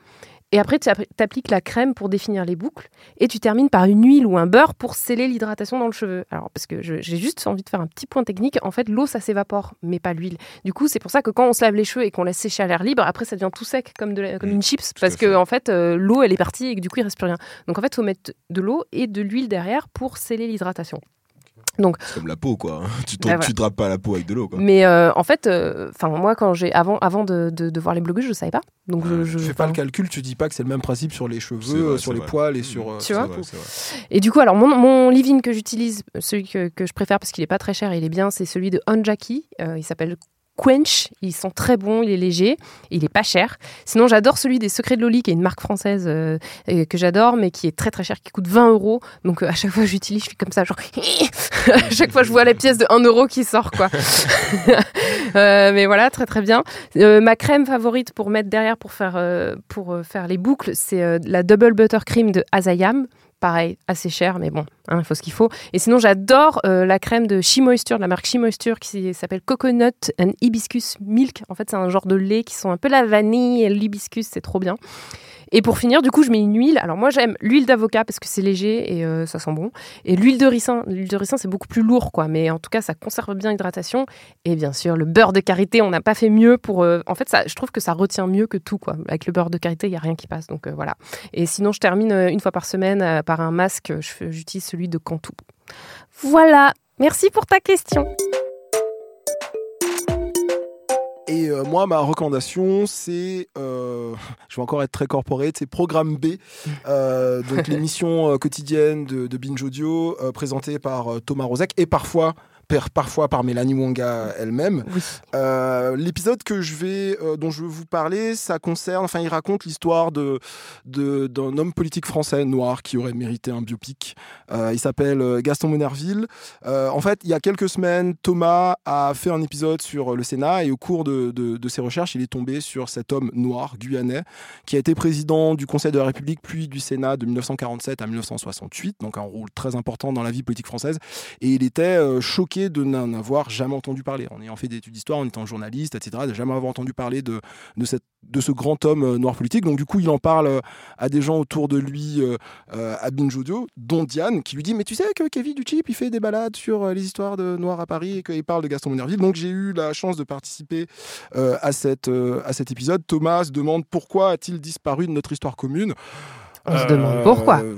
Et après, tu app- t'appliques la crème pour définir les boucles. Et tu termines par une huile ou un beurre pour sceller l'hydratation dans le cheveu. Alors, parce que j'ai juste envie de faire un petit point technique. En fait, l'eau, ça s'évapore, mais pas l'huile. Du coup, c'est pour ça que quand on se lave les cheveux et qu'on laisse sécher à l'air libre, après, ça devient tout sec, comme, de la- comme une chips. Parce que, en fait, euh, l'eau, elle est partie et que du coup, il reste plus rien. Donc, en fait, il faut mettre de l'eau et de l'huile derrière pour sceller l'hydratation. Donc, C'est comme la peau, quoi. <laughs> Tu, Bah, voilà. tu drapes pas la peau avec de l'eau, quoi. mais euh, en fait, enfin moi quand j'ai avant avant de, de, de voir les blogueuses, je savais pas. Donc je, je- Fais pas le calcul, tu dis pas que c'est le même principe sur les cheveux, vrai, euh, sur les vrai. poils et sur. euh, Tu sur vois vrai. Et du coup, alors mon, mon leave-in que j'utilise, celui que, que je préfère parce qu'il est pas très cher et il est bien, c'est celui de Onjaki. Euh, il s'appelle Quench. Ils sont très bons, il est léger, il est pas cher. Sinon, j'adore celui des Secrets de Loli, qui est une marque française euh, que j'adore, mais qui est très très cher, qui coûte 20 euros. Donc euh, à chaque fois que j'utilise, je suis comme ça, genre <laughs> à chaque fois je vois la pièce de 1 euro qui sort, quoi. <laughs> Euh, mais voilà, très très bien. Ma crème favorite pour mettre derrière pour faire, pour faire les boucles, c'est la Double Buttercream de Azayam. Pareil, assez cher, mais bon, hein, il faut ce qu'il faut. Et sinon, j'adore euh, la crème de She Moisture, la marque She Moisture, qui s'appelle Coconut and Hibiscus Milk. En fait, c'est un genre de lait qui sent un peu la vanille et l'hibiscus, c'est trop bien. Et pour finir, du coup, je mets une huile. Alors moi, j'aime l'huile d'avocat parce que c'est léger et euh, ça sent bon. Et l'huile de ricin, l'huile de ricin, c'est beaucoup plus lourd, quoi. Mais en tout cas, ça conserve bien l'hydratation. Et bien sûr, le beurre de karité, on n'a pas fait mieux pour. euh, En fait, je trouve que ça retient mieux que tout, quoi. Avec le beurre de karité, il y a rien qui passe. Donc euh, voilà. Et sinon, je termine une fois par semaine par un masque. J'utilise celui de Cantou. Voilà. Merci pour ta question. Et euh, moi, ma recommandation, c'est, euh, <laughs> je vais encore être très corporate, c'est Programme B, euh, donc <laughs> l'émission quotidienne de, de Binge Audio, présentée par Thomas Rozek. Et parfois, parfois par Mélanie Wonga elle-même. Euh, L'épisode que je vais, euh, dont je veux vous parler, ça concerne, enfin, il raconte l'histoire de de- d'un homme politique français noir qui aurait mérité un biopic. Euh, il s'appelle Gaston Monerville. En fait, il y a quelques semaines, Thomas a fait un épisode sur le Sénat et au cours de, de- de ses recherches, il est tombé sur cet homme noir guyanais qui a été président du Conseil de la République puis du Sénat de 1947 à 1968, donc un rôle très important dans la vie politique française. Et il était euh, de n'en avoir jamais entendu parler. En ayant fait des études d'histoire, en étant journaliste, etc., de jamais avoir entendu parler de, de, ce grand homme euh, noir politique. Donc du coup, il en parle euh, à des gens autour de lui euh, à Binge Audio, dont Diane, qui lui dit Mais tu sais que Kevin Duchip, il fait des balades sur les histoires de Noirs à Paris et qu'il parle de Gaston Monerville. Donc j'ai eu la chance de participer à, cette, à cet épisode. Thomas demande pourquoi a-t-il disparu de notre histoire commune? On se demande pourquoi. euh,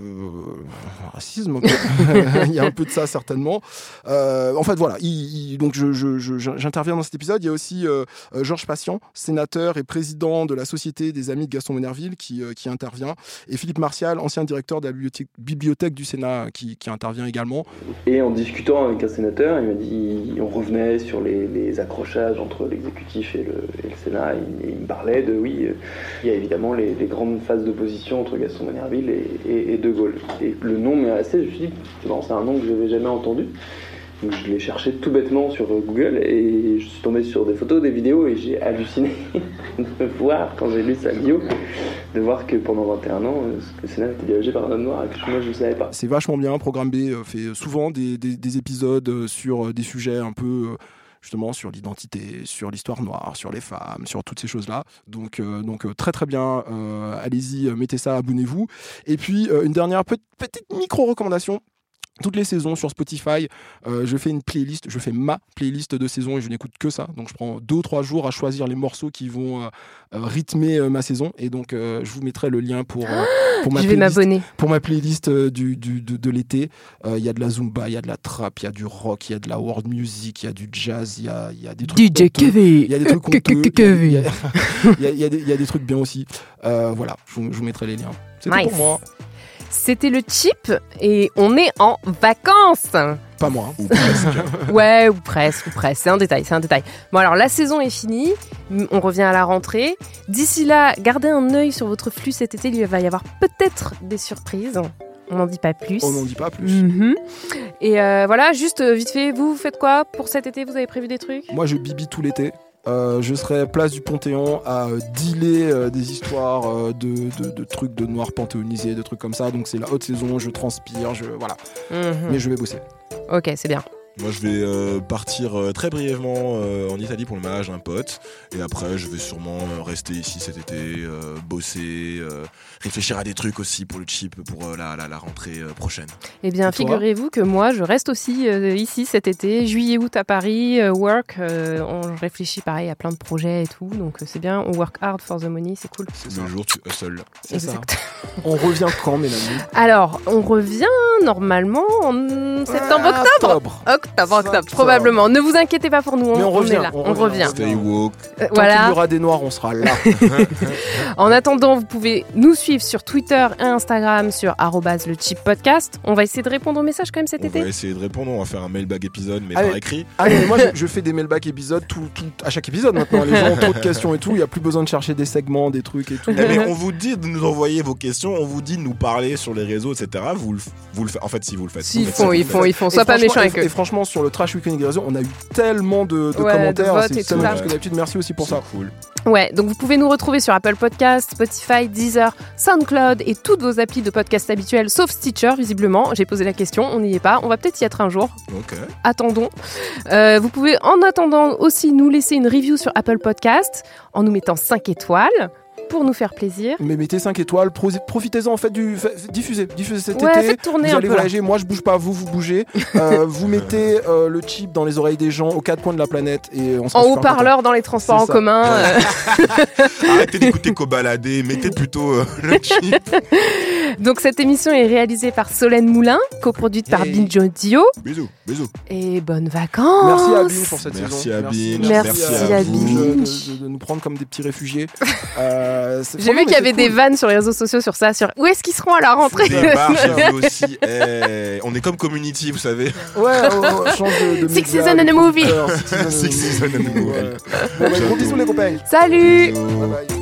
racisme, <laughs> il y a un peu de ça certainement. Euh, en fait, voilà. il- il- donc, j'interviens dans cet épisode. Il y a aussi euh, euh, Georges Patient, sénateur et président de la Société des Amis de Gaston Monerville, qui, euh, qui intervient, et Philippe Martial, ancien directeur de la bibliothèque, bibliothèque du Sénat, qui, qui intervient également. Et en discutant avec un sénateur, il m'a dit, on revenait sur les, les accrochages entre l'exécutif et le, et le Sénat, et il me parlait de, oui, euh, il y a évidemment les, les grandes phases d'opposition entre Gaston Monerville et, De Gaulle. Et le nom m'est assez, je me suis dit, c'est un nom que je n'avais jamais entendu. Donc je l'ai cherché tout bêtement sur Google et je suis tombé sur des photos, des vidéos et j'ai halluciné <laughs> de voir, quand j'ai lu sa bio, de voir que pendant 21 ans, euh, le Sénat était dirigé par un homme noir et que moi je ne savais pas. C'est vachement bien. Programme B euh, fait souvent des, des- des épisodes euh, sur euh, des sujets un peu euh, justement sur l'identité, sur l'histoire noire, sur les femmes, sur toutes ces choses-là. Donc, euh, donc euh, très très bien. Euh, Allez-y, mettez ça, abonnez-vous. Et puis une dernière pe- petite micro recommandation. Toutes les saisons sur Spotify, euh, je fais une playlist, je fais ma playlist de saison et je n'écoute que ça. Donc je prends deux ou trois jours à choisir les morceaux qui vont euh, euh, rythmer euh, ma saison. Et donc euh, je vous mettrai le lien pour, euh, pour ma Je playlist- m'abonner. pour ma playlist euh, du, du- de, de l'été. Euh, Il y a de la zumba, il y a de la trap, il y a du rock, il y a de la world music, il y a du jazz, il y a, y a des trucs. DJ Kevin. Il y a des trucs il y a- des- trucs bien aussi. Euh, voilà, je vous, mettrai les liens. C'est tout pour moi. C'était le chip et on est en vacances. Pas moi. hein. <laughs> Ouais, ou presque, ou presque. C'est un détail, c'est un détail. Bon, alors la saison est finie. On revient à la rentrée. D'ici là, gardez un œil sur votre flux cet été. Il va y avoir peut-être des surprises. On n'en dit pas plus. On n'en dit pas plus. Mhm. Et euh, voilà, juste euh, vite fait, vous, vous faites quoi pour cet été? Vous avez prévu des trucs? Moi, je bibi tout l'été. Euh, je serai place du Panthéon à euh, dealer euh, des histoires de, de- de trucs de noirs panthéonisés, de trucs comme ça. Donc c'est la haute saison, je transpire, je voilà. Mhm. Mais je vais bosser. Ok, c'est bien. Moi, je vais euh, partir euh, très brièvement euh, en Italie pour le mariage d'un pote. Et après, je vais sûrement euh, rester ici cet été, euh, bosser, euh, réfléchir à des trucs aussi pour le chip, pour euh, la, la, la rentrée euh, prochaine. Eh bien, figurez-vous que moi, je reste aussi euh, ici cet été, juillet-août à Paris, euh, work. euh, on réfléchit pareil à plein de projets et tout, donc euh, c'est bien. On work hard for the money, c'est cool. Le jour, tu hustle. C'est ça. On revient quand, Mélanie Alors, on revient normalement en septembre-octobre. Octobre. Octobre, octobre, probablement. Ne vous inquiétez pas pour nous, on, Mais on on revient, est là, on on revient. revient. Stay woke. Euh, Tant voilà. y aura des noirs, on sera là. <laughs> En attendant, vous pouvez nous suivre sur Twitter et Instagram sur arrobase le chip podcast. On va essayer de répondre aux messages quand même cet On été. va essayer de répondre. On va faire un mailbag épisode, mais Allez. par écrit. Allez, Ah, moi je, <laughs> je fais des mailback épisodes tout, tout, à chaque épisode maintenant. Les gens ont trop de questions et tout. Il n'y a plus besoin de chercher des segments, des trucs et tout. Eh, mais on vous dit de nous envoyer vos questions, on vous dit de nous parler sur les réseaux, etc. Vous le, vous le faites. En fait, si vous le faites. Si, vous ils faites font, ça, ils font, ils font. Et Sois pas méchant avec eux. et franchement, sur le Trash Weekend Réseau, on a eu tellement de, de Ouais, de commentaires. C'est là. parce que d'habitude, merci aussi pour ça. Cool. Ouais, donc vous pouvez nous retrouver sur Apple Podcast, Spotify, Deezer, SoundCloud et toutes vos applis de podcast habituels, sauf Stitcher, visiblement. J'ai posé la question, on n'y est pas. On va peut-être y être un jour. Ok. Attendons. Euh, vous pouvez en attendant aussi nous laisser une review sur Apple Podcast en nous mettant 5 étoiles pour nous faire plaisir. Mais mettez 5 étoiles, pro- profitez-en en fait du. Diffusez, diffusez cet Ouais, été. faites tourner vous un allez peu, là. voyager, moi je bouge pas, vous vous bougez. <laughs> Euh, vous mettez euh, le chip dans les oreilles des gens aux quatre coins de la planète et on sera En haut-parleur dans les transports en ça. commun. euh, <laughs> Arrêtez d'écouter qu'au balader, mettez plutôt euh, le chip. <laughs> Donc cette émission est réalisée par Solène Moulin, coproduite par Hey. Binge Audio. Bisous, bisous. Et bonnes vacances Merci à Abine pour cette Merci saison. à Abine, merci à à Binge. Binge de, de- de nous prendre comme des petits réfugiés. <laughs> Euh, J'ai vu qu'il y avait des vannes sur les réseaux sociaux sur ça, sur où est-ce qu'ils seront à la rentrée. <laughs> Aussi. Eh, on est comme community, vous savez. Ouais, ouais, change de, de Six média, season <laughs> and a movie. Six season and a movie. bah, gros bisous les copains. Salut Bye bye.